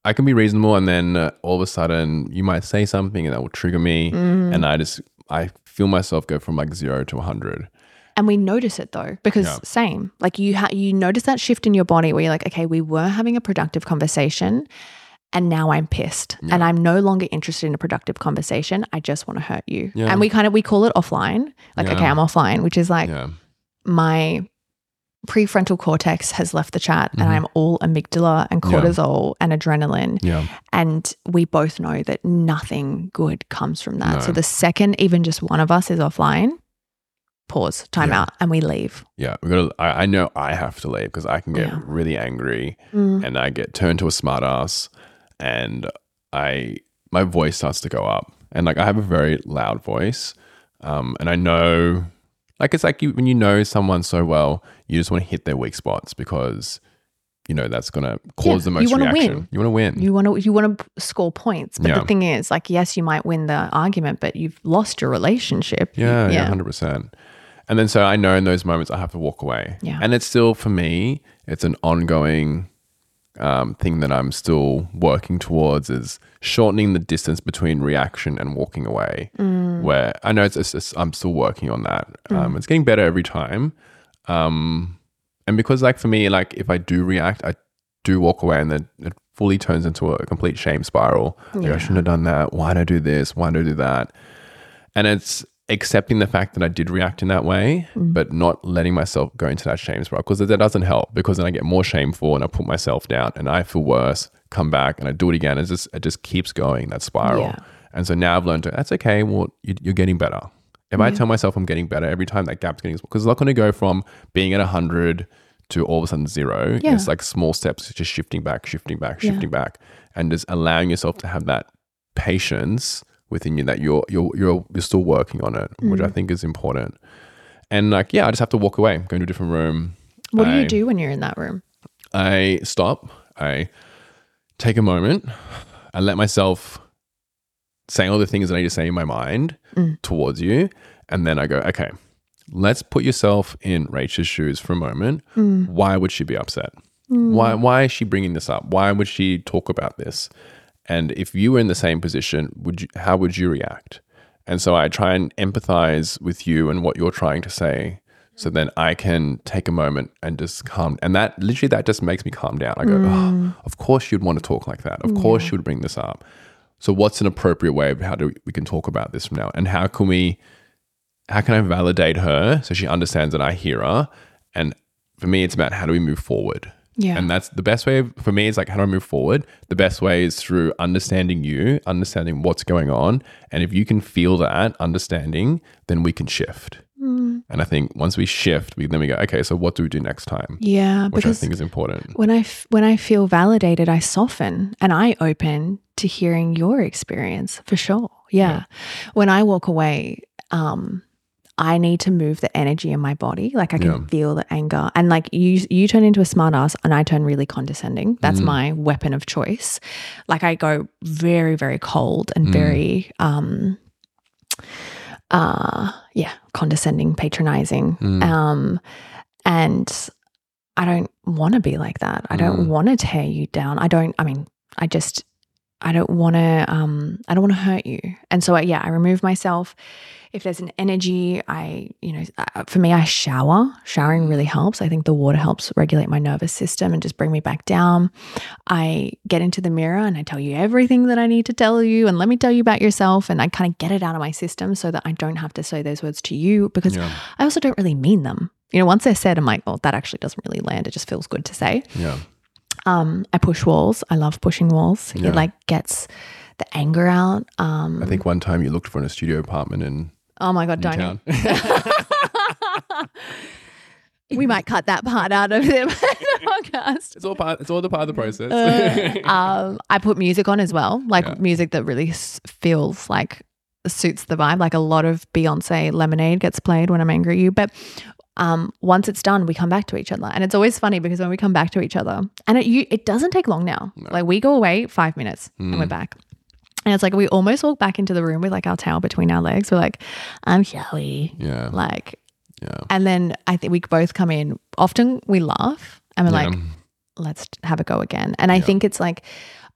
I can be reasonable, and then uh, all of a sudden you might say something, and that will trigger me, mm. and I just I feel myself go from like zero to hundred. and we notice it though because Yeah. same like you ha- you notice that shift in your body where you're like okay we were having a productive conversation and now I'm pissed and I'm no longer interested in a productive conversation I just want to hurt you Yeah. and we kind of we call it offline like Yeah. okay I'm offline which is like Yeah, my prefrontal cortex has left the chat and Mhm. I'm all amygdala and Yeah. cortisol and adrenaline yeah, And we both know that nothing good comes from that. So the second even just one of us is offline, pause, time Yeah. out, and we leave. yeah. We got. I, I know I have to leave because I can get Yeah. really angry, Mm. and I get turned to a smart ass and I my voice starts to go up, and like I have a very loud voice, um, and I know, like it's like you when you know someone so well, you just want to hit their weak spots because you know that's gonna cause the most wanna reaction. win. You want to win. You want to you want to score points, but Yeah. the thing is, like, yes, you might win the argument, but you've lost your relationship. You- Yeah, yeah, hundred percent. And then so I know in those moments I have to walk away. Yeah. And it's still for me, it's an ongoing um, thing that I'm still working towards is shortening the distance between reaction and walking away. Mm. Where I know it's, it's, it's I'm still working on that. Um, it's getting better every time. Um, and because like for me, like if I do react, I do walk away and then it fully turns into a complete shame spiral. Like I shouldn't have done that. Why did I do this? Why did I do that? And it's accepting the fact that I did react in that way, Mm. but not letting myself go into that shame spiral because that doesn't help because then I get more shameful and I put myself down and I feel worse, come back and I do it again. It just, it just keeps going, that spiral. Yeah. And so now I've learned to, that's okay. Well, you're getting better. If I tell myself I'm getting better every time that gap's getting, because it's not going to go from being at 100 to all of a sudden zero. Yeah. It's like small steps, just shifting back, shifting back, Yeah. shifting back, and just allowing yourself to have that patience within you that you're you're you're you're still working on it, which I Mm. think is important. And like, yeah, I just have to walk away, go into a different room. What do you do when you're in that room? I stop. I take a moment. I let myself say all the things that I need to say in my mind Mm. towards you, and then I go, okay, let's put yourself in Rachel's shoes for a moment. Mm. Why would she be upset? Mm. Why why is she bringing this up? Why would she talk about this? And if you were in the same position, would you how would you react? And so I try and empathize with you and what you're trying to say. So then I can take a moment and just calm. And that literally that just makes me calm down. I go, oh, of course you'd want to talk like that. Of course you would bring this up. So what's an appropriate way of how do we, we can talk about this from now? And how can we how can I validate her so she understands that I hear her? And for me, it's about how do we move forward? Yeah. And that's the best way for me is like, how do I move forward? The best way is through understanding you, understanding what's going on. And if you can feel that understanding, then we can shift. Mm. And I think once we shift, we then we go, okay, so what do we do next time? Yeah, Which I think is important. when I f- when I feel validated, I soften and I open to hearing your experience for sure. Yeah. Yeah. When I walk away, um, I need to move the energy in my body. Like I can Yeah. feel the anger. And like you you turn into a smartass and I turn really condescending. That's Mm. my weapon of choice. Like I go very, very cold and Mm. very um uh yeah, condescending, patronizing. Mm. Um and I don't want to be like that. I don't Mm. want to tear you down. I don't I mean, I just I don't want to um I don't want to hurt you. And so yeah, I remove myself. If there's an energy, I you know, uh, for me I shower. Showering really helps. I think the water helps regulate my nervous system and just bring me back down. I get into the mirror and I tell you everything that I need to tell you and let me tell you about yourself and I kind of get it out of my system so that I don't have to say those words to you because Yeah. I also don't really mean them. You know, once they're said, I'm like, well, that actually doesn't really land. It just feels good to say. Yeah. Um, I push walls. I love pushing walls. Yeah. It like gets the anger out. Um, I think one time you looked for a studio apartment in oh my god, don't we might cut that part out of the podcast. it's all part. It's all the part of the process. Uh, um, I put music on as well, like Yeah. music that really s- feels like suits the vibe. Like a lot of Beyonce Lemonade gets played when I'm angry at you, but um, once it's done, we come back to each other, and it's always funny because when we come back to each other, and it you, it doesn't take long now. Like we go away five minutes and we're Mm. back. And it's like we almost walk back into the room with like our tail between our legs. We're like, I'm Shelly. yeah. Like, Yeah. and then I think we both come in. Often we laugh and we're Yeah. like, let's have a go again. And I Yeah. think it's like,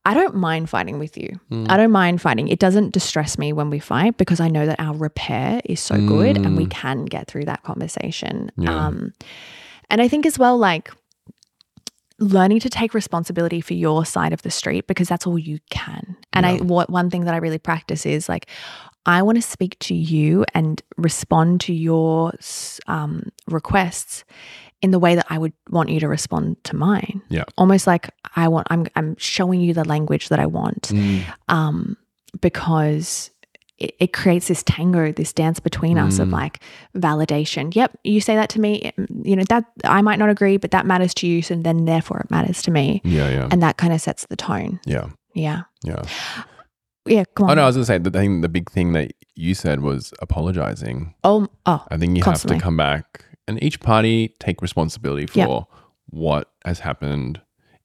I don't mind fighting with you. Mm. I don't mind fighting. It doesn't distress me when we fight because I know that our repair is so good and we Mm. can get through that conversation. Yeah. Um, and I think as well, like learning to take responsibility for your side of the street because that's all you can. And I what one thing that I really practice is like I want to speak to you and respond to your um, requests in the way that I would want you to respond to mine. Yeah. Almost like I want I'm I'm showing you the language that I want Mm. um, because it, it creates this tango, this dance between us of Mm. like validation. Yep, you say that to me, you know that I might not agree, but that matters to you, so then therefore it matters to me, Yeah. Yeah. and that kind of sets the tone. Yeah. Yeah, Yeah. yeah. Come on. Oh no, I was gonna say the thing. The big thing that you said was apologizing. Oh, oh, I think you Constantly. have to come back and each party take responsibility for Yeah. what has happened,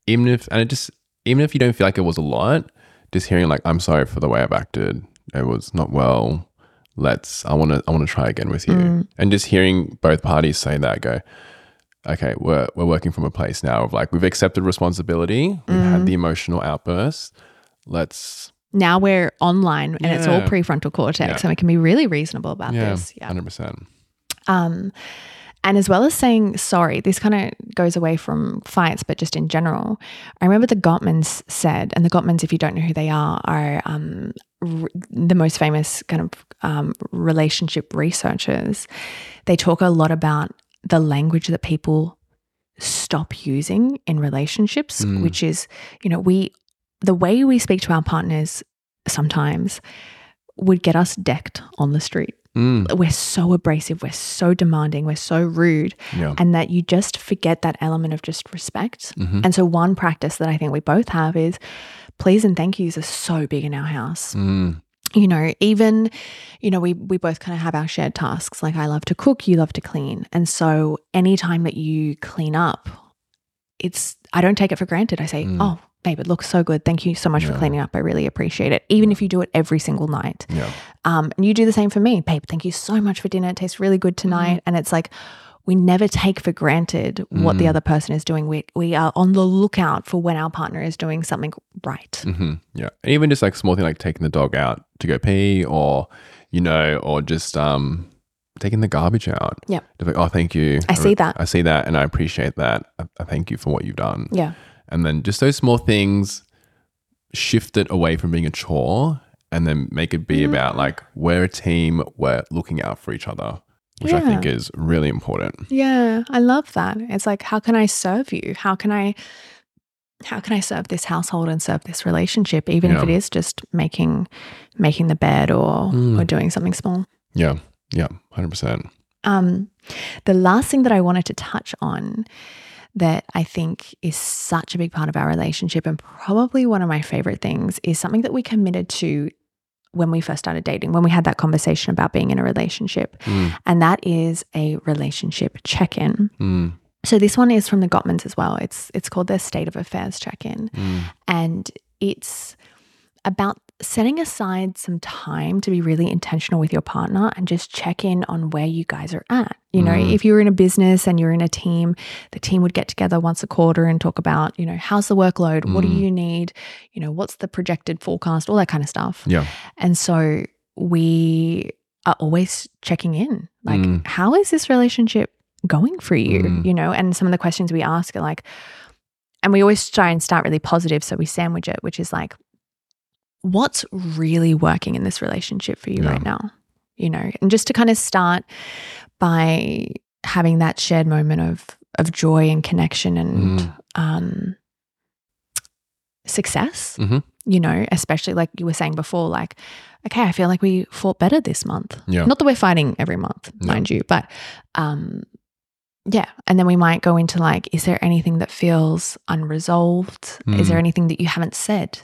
even if and it just even if you don't feel like it was a lot, just hearing like I'm sorry for the way I've acted. It was not well. Let's. I want to. I want to try again with you. Mm. And just hearing both parties say that, go. Okay, we're we're working from a place now of like we've accepted responsibility. We've Mm. had the emotional outburst. Let's now we're online and it's all prefrontal cortex, Yeah. and we can be really reasonable about yeah, this. Yeah. hundred percent. Um, and as well as saying sorry, this kind of goes away from fights, but just in general. I remember the Gottmans said, and the Gottmans, if you don't know who they are, are um, r- the most famous kind of um, relationship researchers. They talk a lot about the language that people stop using in relationships, Mm. which is, you know, we, the way we speak to our partners sometimes would get us decked on the street Mm, we're so abrasive, we're so demanding, we're so rude, yeah. and that you just forget that element of just respect. Mhm. And so, one practice that I think we both have is please and thank yous are so big in our house. Mm, You know, even, you know, we, we both kind of have our shared tasks. Like, I love to cook, you love to clean. And so, anytime that you clean up, it's, I don't take it for granted. I say, Mm. oh, babe, it looks so good. Thank you so much for cleaning up. I really appreciate it. Even if you do it every single night. yeah. Um, and you do the same for me, babe. Thank you so much for dinner. It tastes really good tonight. And it's like we never take for granted what the Mm. other person is doing. We we are on the lookout for when our partner is doing something right. hmm Yeah. And even just like small thing like taking the dog out to go pee or, you know, or just um taking the garbage out. Just like, oh, thank you. I see that. I see that and I appreciate that. I, I thank you for what you've done. Yeah. And then just those small things shift it away from being a chore and then make it be Mm. about like we're a team, we're looking out for each other, which I think is really important. Yeah. I love that. It's like, how can I serve you? How can I how can I serve this household and serve this relationship, even if it is just making making the bed or Mm. or doing something small? Yeah. Yeah. 100%. Um, the last thing that I wanted to touch on that I think is such a big part of our relationship and probably one of my favorite things is something that we committed to when we first started dating, when we had that conversation about being in a relationship. Mm. And that is a relationship check in. Mm. So this one is from the Gottmans as well. It's it's called their state of affairs check in, Mm. and it's about setting aside some time to be really intentional with your partner and just check in on where you guys are at. You know, Mm. if you're in a business and you're in a team, the team would get together once a quarter and talk about, you know, how's the workload? What do Mm. you need? You know, what's the projected forecast? All that kind of stuff. Yeah. And so we are always checking in like, Mm. how is this relationship going for you? Mm. You know, and some of the questions we ask are like, and we always try and start really positive. So we sandwich it, which is like, what's really working in this relationship for you Yeah. right now? You know, and just to kind of start by having that shared moment of of joy and connection and Mm. um success Mhm. you know especially like you were saying before like okay i feel like we fought better this month Yeah. not that we're fighting every month No. mind you but um yeah and then we might go into like is there anything that feels unresolved is Mm. there anything that you haven't said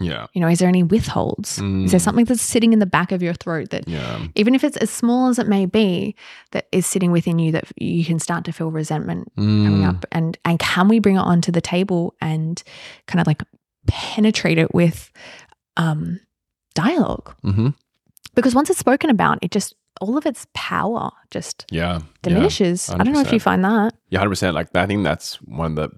Yeah. you know is there any withholds is there Mm. something that's sitting in the back of your throat that Yeah. even if it's as small as it may be that is sitting within you that you can start to feel resentment coming Mm. up and and can we bring it onto the table and kind of like penetrate it with um dialogue Mm-hmm. because once it's spoken about it just all of its power just Yeah. Yeah. diminishes i don't know if you find that Yeah, hundred percent. Like I think that's one of the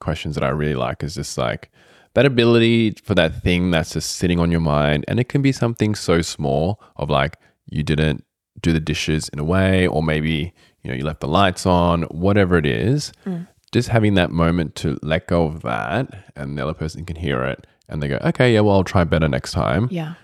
questions that I really like is just like that ability for that thing that's just sitting on your mind, and it can be something so small of like you didn't do the dishes in a way, or maybe you know you left the lights on, whatever it is. Mm. Just having that moment to let go of that, and the other person can hear it, and they go, "Okay, yeah, well, I'll try better next time." yeah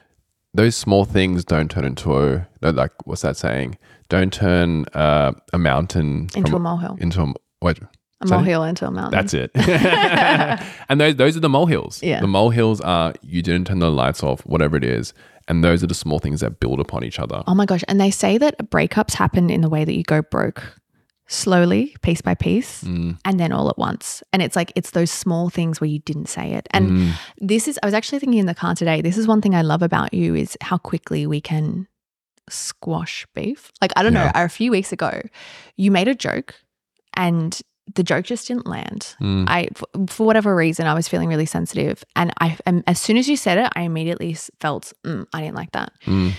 those small things don't turn into a like what's that saying? Don't turn uh, a mountain into from a molehill into a what? A molehill into a mountain That's it. and those those are the molehills. Yeah. The molehills are you didn't turn the lights off, whatever it is, and those are the small things that build upon each other. oh my gosh and they say that breakups happen in the way that you go broke slowly piece by piece Mm, and then all at once and it's like it's those small things where you didn't say it and mm, this is i was actually thinking in the car today this is one thing i love about you is how quickly we can squash beef like i don't Yeah. know a few weeks ago you made a joke and the joke just didn't land. Mm, i for whatever reason i was feeling really sensitive and i and as soon as you said it i immediately felt mm, i didn't like that. Mm,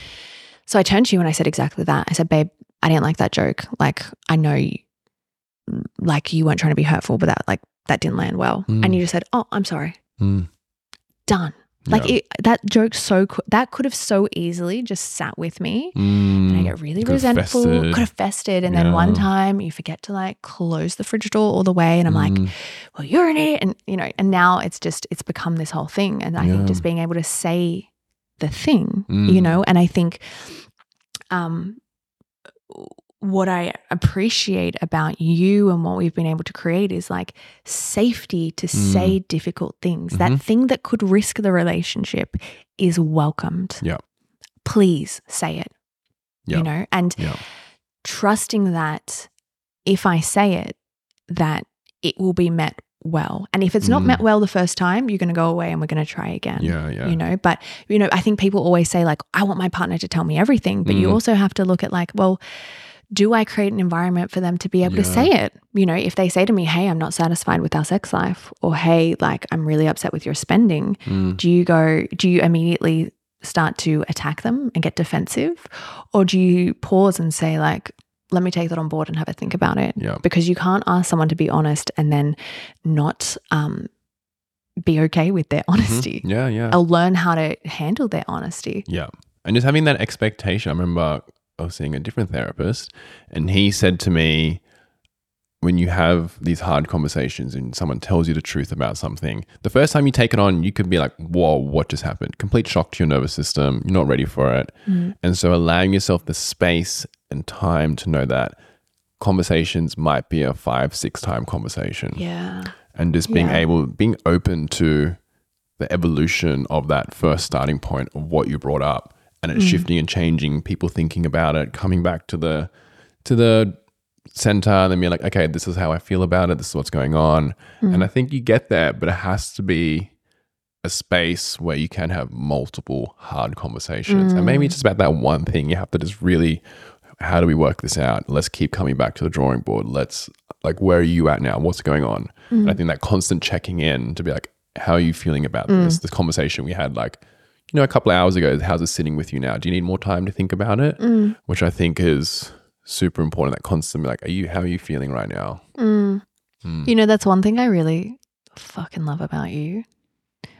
so i turned to you and i said exactly that. I said babe i didn't like that joke. Like i know you like you weren't trying to be hurtful but that like that didn't land well. Mm. and you just said oh i'm sorry. Mm. done like Yeah. it, that joke so that could have so easily just sat with me and I Mm. get really resentful could have festered and then one time you forget to like close the fridge door all the way and I'm like Mm. well you're an idiot and you know and now it's just it's become this whole thing and I Yeah. think just being able to say the thing you Mm. know and I think um what I appreciate about you and what we've been able to create is like safety to say difficult things. That Mhm. thing that could risk the relationship is welcomed. Yeah. Please say it. Yeah. You know, and Yeah. trusting that if I say it, that it will be met well. And if it's not Mm. met well the first time, you're going to go away and we're going to try again Yeah, yeah. you know but you know i think people always say like i want my partner to tell me everything but you Mm. also have to look at like well do i create an environment for them to be able to say it you know if they say to me hey i'm not satisfied with our sex life or hey like i'm really upset with your spending Mm. do you go do you immediately start to attack them and get defensive or do you pause and say like let me take that on board and have a think about it Yeah. because you can't ask someone to be honest and then not um, be okay with their Mhm. honesty Yeah, yeah. or learn how to handle their honesty. Yeah. And just having that expectation. I remember I was seeing a different therapist, and he said to me, when you have these hard conversations and someone tells you the truth about something, the first time you take it on, you could be like, whoa, what just happened? Complete shock to your nervous system. You're not ready for it. Mm. And so allowing yourself the space and time to know that conversations might be a five, six time conversation Yeah. and just being Yeah. able being open to the evolution of that first starting point of what you brought up and it's Mm. shifting and changing people thinking about it coming back to the to the center and then being like okay this is how i feel about it this is what's going on Mm. and i think you get there but it has to be a space where you can have multiple hard conversations. And maybe it's just about that one thing. You have to just really, how do we work this out? Let's keep coming back to the drawing board. Let's, like, where are you at now? What's going on? And I think that constant checking in to be like, how are you feeling about this? This conversation we had, like, you know, a couple of hours ago, how's it sitting with you now? Do you need more time to think about it? Which I think is super important. That constant, like, are you, how are you feeling right now? You know, that's one thing I really fucking love about you.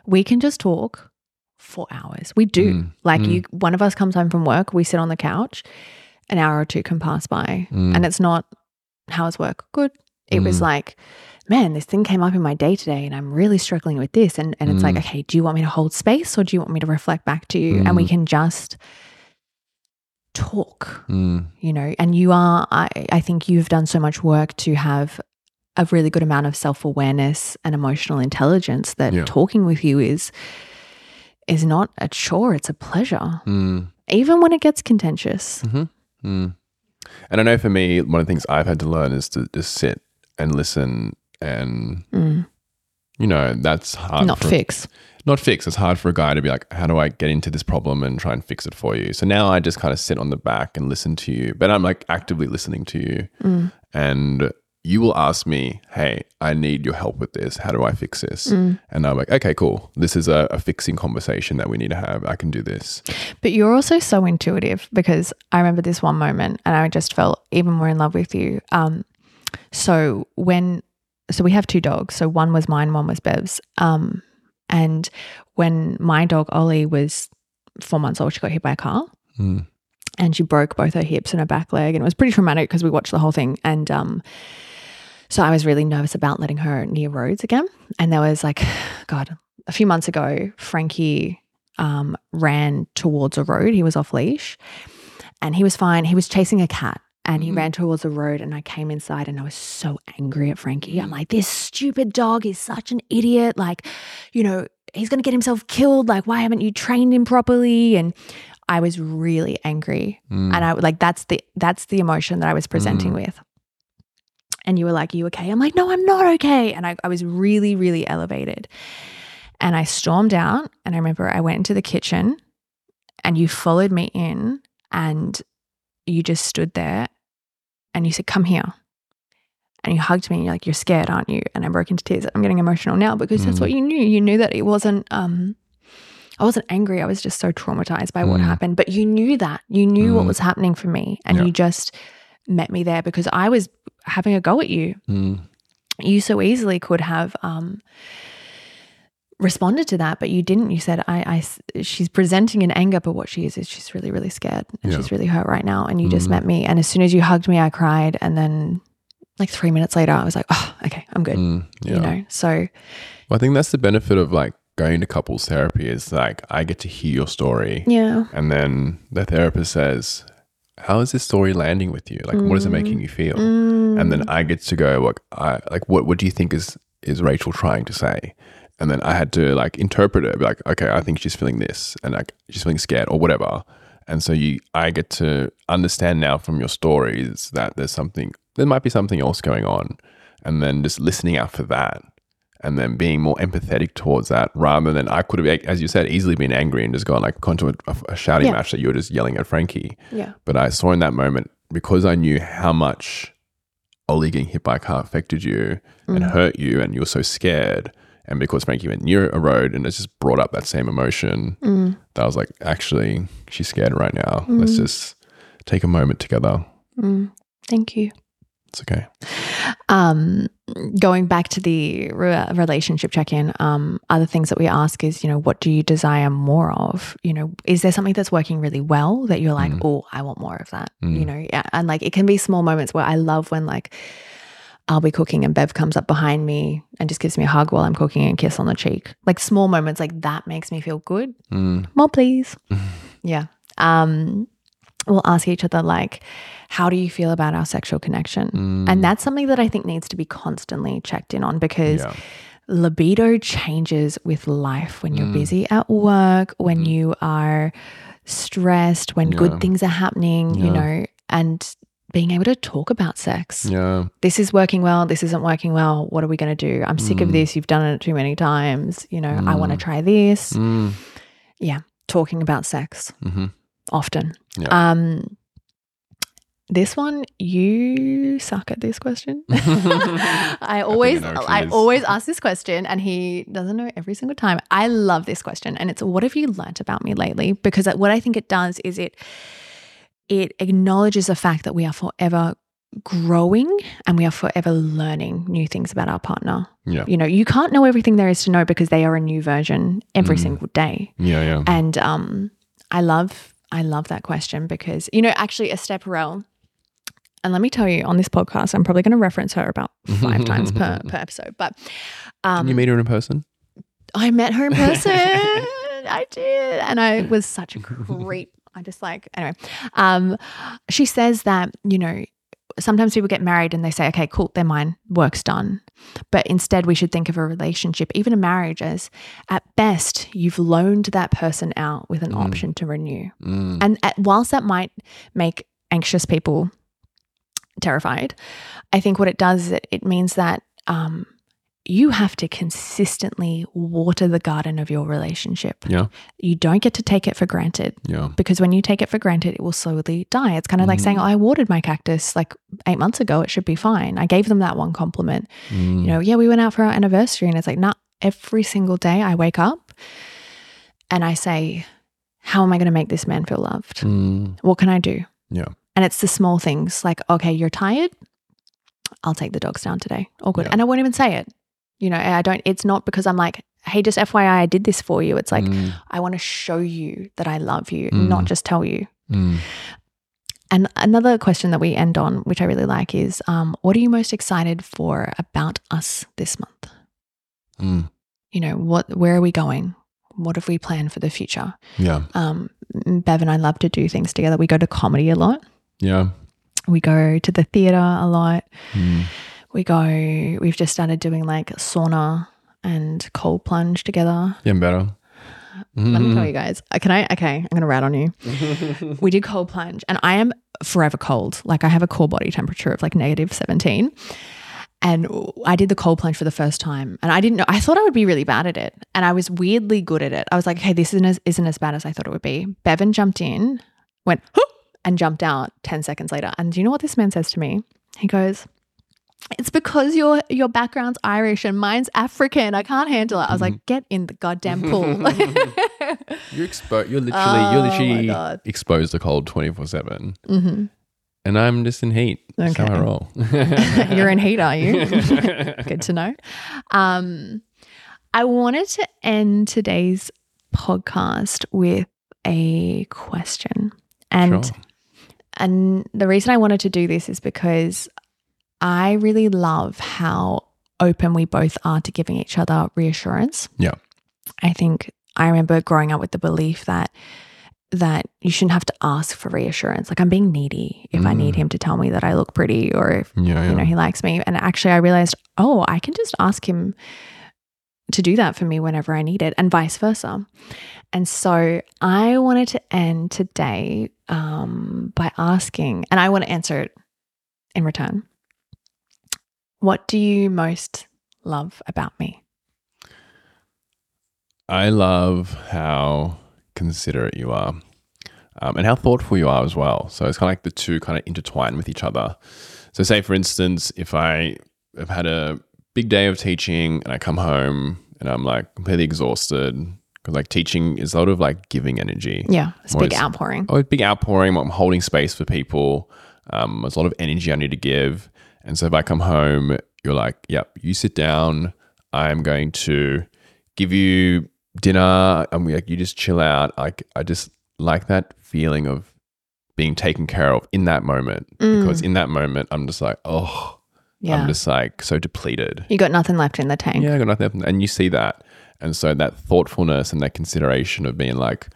We can just talk for hours. We do. Mm, Like mm. you one of us comes home from work, we sit on the couch, an hour or two can pass by. Mm. And it's not how's work? Good. It was Mm. like, man, this thing came up in my day today and I'm really struggling with this. And and it's like, Mm. okay, do you want me to hold space or do you want me to reflect back to you? And we Mm. can just talk Mm, you know and you are I, I think you've done so much work to have a really good amount of self-awareness and emotional intelligence that Yeah. talking with you is is not a chore it's a pleasure mm. even when it gets contentious Mm. And I know for me, one of the things I've had to learn is to just sit and listen, and Mm. you know that's hard. not for, fix Not fix. It's hard for a guy to be like, "How do I get into this problem and try and fix it for you?" So now I just kind of sit on the back and listen to you, but I'm like actively listening to you, Mm. and you will ask me, "Hey, I need your help with this. How do I fix this?" Mm. And I'm like, "Okay, cool. This is a, a fixing conversation that we need to have. I can do this." but you're also so intuitive because i remember this one moment and i just felt even more in love with you um so when so we have two dogs. So one was mine one was bev's. Um and when my dog ollie was four months old she got hit by a car. Mm. and she broke both her hips and her back leg. And it was pretty traumatic because we watched the whole thing. And um so I was really nervous about letting her near roads again. And there was like god a few months ago Frankie um ran towards a road. He was off leash. And he was fine. He was chasing a cat and he Mhm. ran towards the road and I came inside and I was so angry at Frankie I'm like this stupid dog is such an idiot like you know he's going to get himself killed like why haven't you trained him properly and I was really angry Mm. and I like that's the that's the emotion that I was presenting with. And you were like, "Are "You okay?" I'm like, "No, I'm not okay." And I, I was really, really elevated. And I stormed out, and I remember I went into the kitchen, and you followed me in, and you just stood there, and you said, "Come here." And you hugged me, and you're like, "You're scared, aren't you?" And I broke into tears. I'm getting emotional now because that's Mm. what you knew. You knew that it wasn't. um I wasn't angry. I was just so traumatized by what Mm. happened. But you knew that. You knew what Mm. was happening for me. And Yeah. you just met me there because I was having a go at you. Mm. You so easily could have um, responded to that, but you didn't. You said, I, I, she's presenting in anger, but what she is is she's really, really scared. And Yeah. she's really hurt right now. And you just Mm. met me. And as soon as you hugged me, I cried. And then like three minutes later, I was like, oh, okay, I'm good. Mm. Yeah. You know, so Well, I think that's the benefit of like going to couples therapy is like I get to hear your story yeah. and then the therapist says, How is this story landing with you? Like what is it making you feel? Mm. And then I get to go, like I like what what do you think is is Rachel trying to say? And then I had to like interpret it, be like, okay, I think she's feeling this and like she's feeling scared or whatever. And so you I get to understand now from your stories that there's something there might be something else going on. And then just listening out for that and then being more empathetic towards that rather than I could have, as you said, easily been angry and just gone like gone to a, a shouting Yeah. match that you were just yelling at Frankie. yeah. But I saw in that moment because I knew how much Ollie getting hit by a car affected you and Mm. hurt you, and you were so scared. And because Frankie went near a road and it just brought up that same emotion, Mm. that I was like, actually, she's scared right now. Let's just take a moment together. Mm. Thank you. It's okay. um, going back to the re- relationship check-in um, other things that we ask is you know what do you desire more of you know is there something that's working really well that you're like Mm. oh i want more of that Mm. you know yeah and like it can be small moments where i love when like I'll be cooking and Bev comes up behind me and just gives me a hug while I'm cooking and kiss on the cheek. Like small moments like that makes me feel good. Mm. More, please. yeah. Um, we'll ask each other like, how do you feel about our sexual connection? Mm. And that's something that I think needs to be constantly checked in on because yeah. libido changes with life when you're Mm. busy at work, when Mm. you are stressed, when Yeah. good things are happening, you know. And being able to talk about sex. Yeah. This is working well. This isn't working well. What are we going to do? I'm sick of Mm. this. You've done it too many times. You know, I want to Mm. try this. Mm. Yeah. Talking about sex hmm often. Yeah. Um, this one, you suck at this question. I always, I is. always ask this question, and he doesn't know every single time. I love this question, and it's what have you learnt about me lately? Because what I think it does is it it acknowledges the fact that we are forever growing and we are forever learning new things about our partner. Yeah. You know, you can't know everything there is to know because they are a new version every Mm. single day. Yeah. Yeah. And um, I love I love that question because you know actually Esther Perel, and let me tell you on this podcast I'm probably going to reference her about five times per per episode. But um, you meet her in person? I met her in person. I did, and I was such a creep. I just like anyway. Um, she says that you know sometimes people get married and they say, okay, cool, they're mine, work's done. But instead, we should think of a relationship, even a marriage, as at best, you've loaned that person out with an Mm. option to renew. Mm. And at, whilst that might make anxious people terrified, I think what it does is it, it means that um, you have to consistently water the garden of your relationship. Yeah. You don't get to take it for granted Yeah. because when you take it for granted, it will slowly die. It's kind of like saying, oh, I watered my cactus like eight months ago. It should be fine. I gave them that one compliment. Mm. You know, yeah, we went out for our anniversary. And it's like, not every single day I wake up and I say, how am I going to make this man feel loved? Mm. What can I do? Yeah. And it's the small things like, okay, you're tired. I'll take the dogs down today. All good. Yeah. And I won't even say it. You know, I don't, it's not because I'm like, hey, just FYI, I did this for you. It's like, Mm. I want to show you that I love you, Mm. not just tell you. Mm. And another question that we end on, which I really like, is um, what are you most excited for about us this month? Mm. You know, what, where are we going? What have we planned for the future? Yeah. Um, Bev and I love to do things together. We go to comedy a lot. Yeah. We go to the theater a lot. We go, we've just started doing like sauna and cold plunge together. Getting better. Let me tell you guys. Uh, Can I? Okay, I'm going to rat on you. we did cold plunge and I am forever cold. Like I have a core body temperature of like negative 17. And I did the cold plunge for the first time and I didn't know, I thought I would be really bad at it. And I was weirdly good at it. I was like, okay, this isn't as, isn't as bad as I thought it would be. Bevan jumped in, went, "Huh," and jumped out 10 seconds later. And do you know what this man says to me? He goes, it's because your your background's Irish and mine's African. I can't handle it. I was like, get in the goddamn pool. You're exposed. You're literally. Oh you're literally exposed to cold twenty four seven, hmm and I'm just in heat. That's how I roll. You're in heat, are you? Good to know. Um, I wanted to end today's podcast with a question. And Sure. and the reason I wanted to do this is because I really love how open we both are to giving each other reassurance. Yeah. I think I remember growing up with the belief that that you shouldn't have to ask for reassurance. Like I'm being needy if I need Mm. him to tell me that I look pretty or if Yeah. Yeah. you know he likes me. And actually I realized, oh, I can just ask him to do that for me whenever I need it and vice versa. And so I wanted to end today um, by asking, and I want to answer it in return. What do you most love about me? I love how considerate you are um, and how thoughtful you are as well. So it's kind of like the two kind of intertwine with each other. So, say for instance, if I have had a big day of teaching and I come home and I'm like completely exhausted because like teaching is a lot of like giving energy. Yeah, it's a big outpouring. Oh, big outpouring. I'm holding space for people. Um, there's a lot of energy I need to give. And so if I come home, you're like, yep, you sit down. I'm going to give you dinner. I'm like, you just chill out. Like, I just like that feeling of being taken care of in that moment. Mm. Because in that moment, I'm just like, oh, Yeah. I'm just like so depleted. you got nothing left in the tank. Yeah, I got nothing. And you see that. And so that thoughtfulness and that consideration of being like,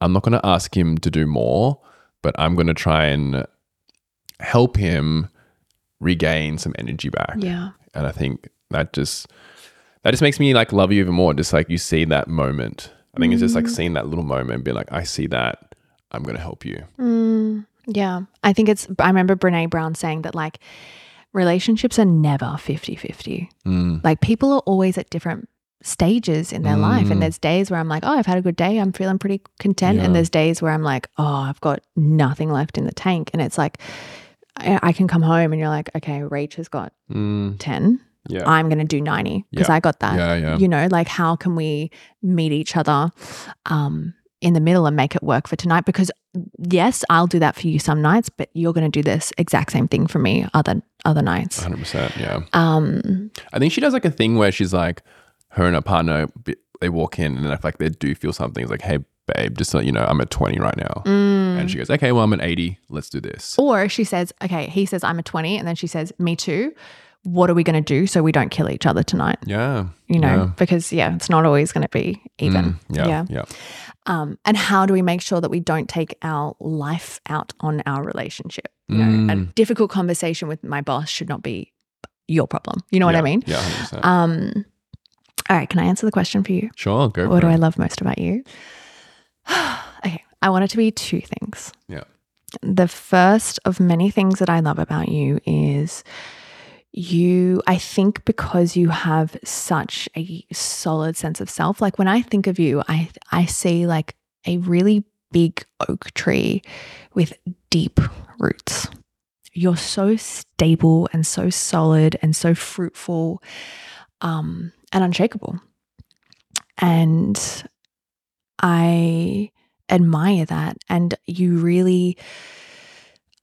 I'm not going to ask him to do more, but I'm going to try and help him regain some energy back. Yeah. And I think that just that just makes me like love you even more. Just like you see that moment. I think it's just like seeing that little moment and being like, I see that. I'm going to help you. Mm, Yeah. I think it's, I remember Brene Brown saying that like relationships are never 50 50. Mm. Like people are always at different stages in their life. Mm. And there's days where I'm like, oh, I've had a good day. I'm feeling pretty content. Yeah. And there's days where I'm like, oh, I've got nothing left in the tank. And it's like, I, I can come home and you're like, okay, Rach has got Mm. 10. Yeah. I'm going to do 90 because Yeah. I got that. yeah. Yeah. You know, like how can we meet each other um, in the middle and make it work for tonight? Because yes, I'll do that for you some nights, but you're going to do this exact same thing for me other other nights. 100%. Yeah. Um, I think she does like a thing where she's like, her and her partner, they walk in and I feel like they do feel something. It's like, hey, babe, just so you know, I'm at 20 right now. mm. And she goes, okay, well, I'm at 80. Let's do this. Or she says, okay, he says, I'm a 20. And then she says, me too. What are we going to do so we don't kill each other tonight? Yeah. You know, Yeah. because yeah, it's not always going to be even. Mm, yeah. Yeah. Yeah. Um, and how do we make sure that we don't take our life out on our relationship? You know, a Mm. difficult conversation with my boss should not be your problem. You know what Yeah. I mean? Yeah. 100%. Um, all right, can I answer the question for you? sure. Go What do I love most about you? okay, I want it to be two things. Yeah. The first of many things that I love about you is you, I think because you have such a solid sense of self. Like when I think of you, I I see like a really big oak tree with deep roots. You're so stable and so solid and so fruitful um, and unshakable. And I admire that. And you really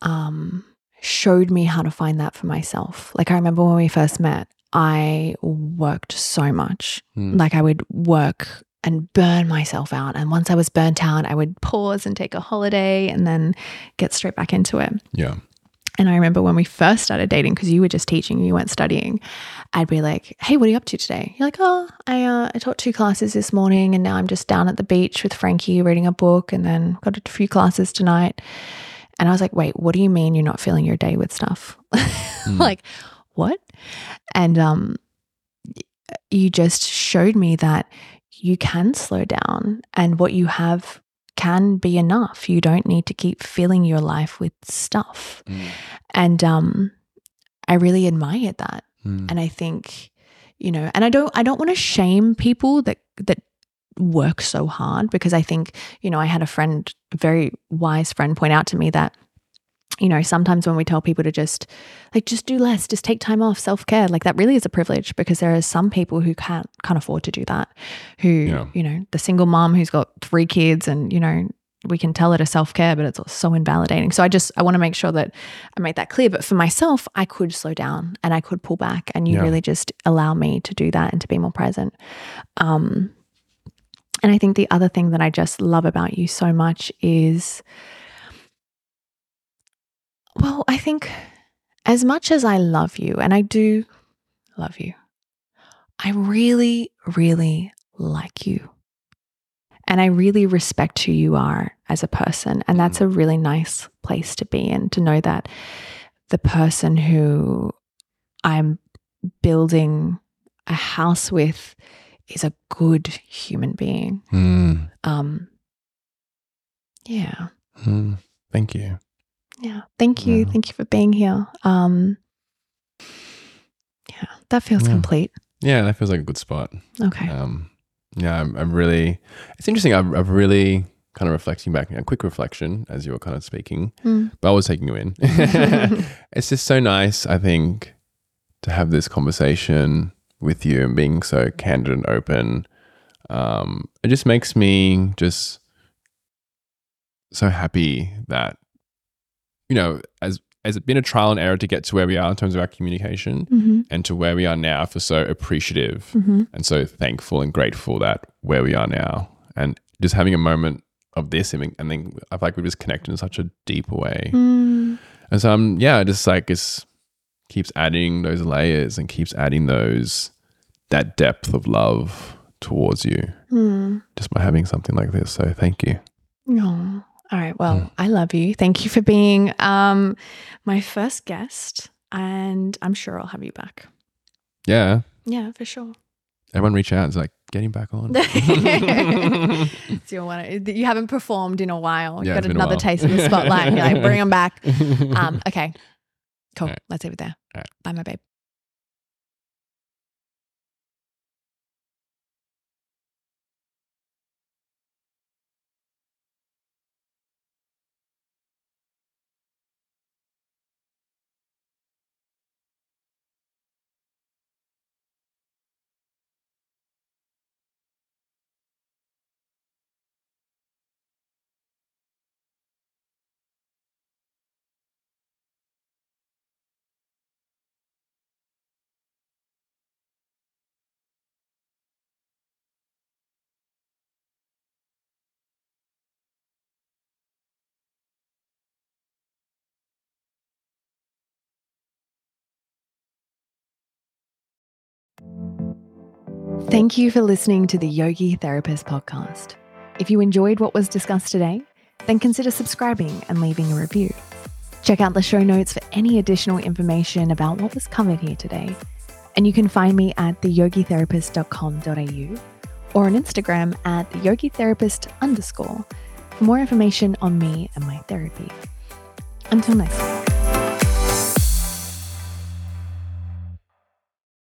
um, showed me how to find that for myself. Like, I remember when we first met, I worked so much. Mm. Like, I would work and burn myself out. And once I was burnt out, I would pause and take a holiday and then get straight back into it. Yeah. And I remember when we first started dating, because you were just teaching, you weren't studying, I'd be like, hey, what are you up to today? You're like, oh, I, uh, I taught two classes this morning and now I'm just down at the beach with Frankie reading a book and then got a few classes tonight. And I was like, wait, what do you mean you're not filling your day with stuff? like, what? And um, you just showed me that you can slow down and what you have can be enough. You don't need to keep filling your life with stuff. Mm. And um, I really admired that. Mm. And I think, you know, and I don't I don't want to shame people that that work so hard because I think, you know, I had a friend, a very wise friend point out to me that you know, sometimes when we tell people to just like just do less, just take time off, self-care, like that really is a privilege because there are some people who can't can't afford to do that. Who, Yeah. you know, the single mom who's got three kids and, you know, we can tell it a self-care, but it's so invalidating. So I just I want to make sure that I make that clear. But for myself, I could slow down and I could pull back and you Yeah. really just allow me to do that and to be more present. Um and I think the other thing that I just love about you so much is well, I think as much as I love you, and I do love you, I really, really like you. And I really respect who you are as a person. And that's a really nice place to be in to know that the person who I'm building a house with is a good human being. Mm. Um, yeah. Mm. Thank you. Yeah. Thank you. Yeah. Thank you for being here. Um yeah, that feels Yeah. complete. Yeah, that feels like a good spot. Okay. Um, yeah, I'm, I'm really. It's interesting. I'm, I'm really kind of reflecting back. A quick reflection as you were kind of speaking, Mm. but I was taking you in. it's just so nice. I think to have this conversation with you and being so candid and open. Um, it just makes me just so happy that you know, as as it's been a trial and error to get to where we are in terms of our communication Mm-hmm. and to where we are now. for so appreciative Mm-hmm. and so thankful and grateful that where we are now and just having a moment of this and then I feel like we just connected in such a deep way. Mm. And so I'm yeah, just like it's keeps adding those layers and keeps adding those that depth of love towards you Mm. just by having something like this. So thank you. Oh. All right. Well, Mm. I love you. Thank you for being um my first guest. And I'm sure I'll have you back. Yeah. Yeah, for sure. Everyone reach out. It's like getting back on. so you want to, you haven't performed in a while. Yeah, You've it's got another taste of the spotlight. You're like, bring them back. Um, okay, cool. Right. Let's leave it there. All right. Bye, my babe. Thank you for listening to the Yogi Therapist podcast. If you enjoyed what was discussed today, then consider subscribing and leaving a review. Check out the show notes for any additional information about what was covered here today. And you can find me at theyogitherapist.com.au or on Instagram at yogitherapist underscore for more information on me and my therapy. Until next time.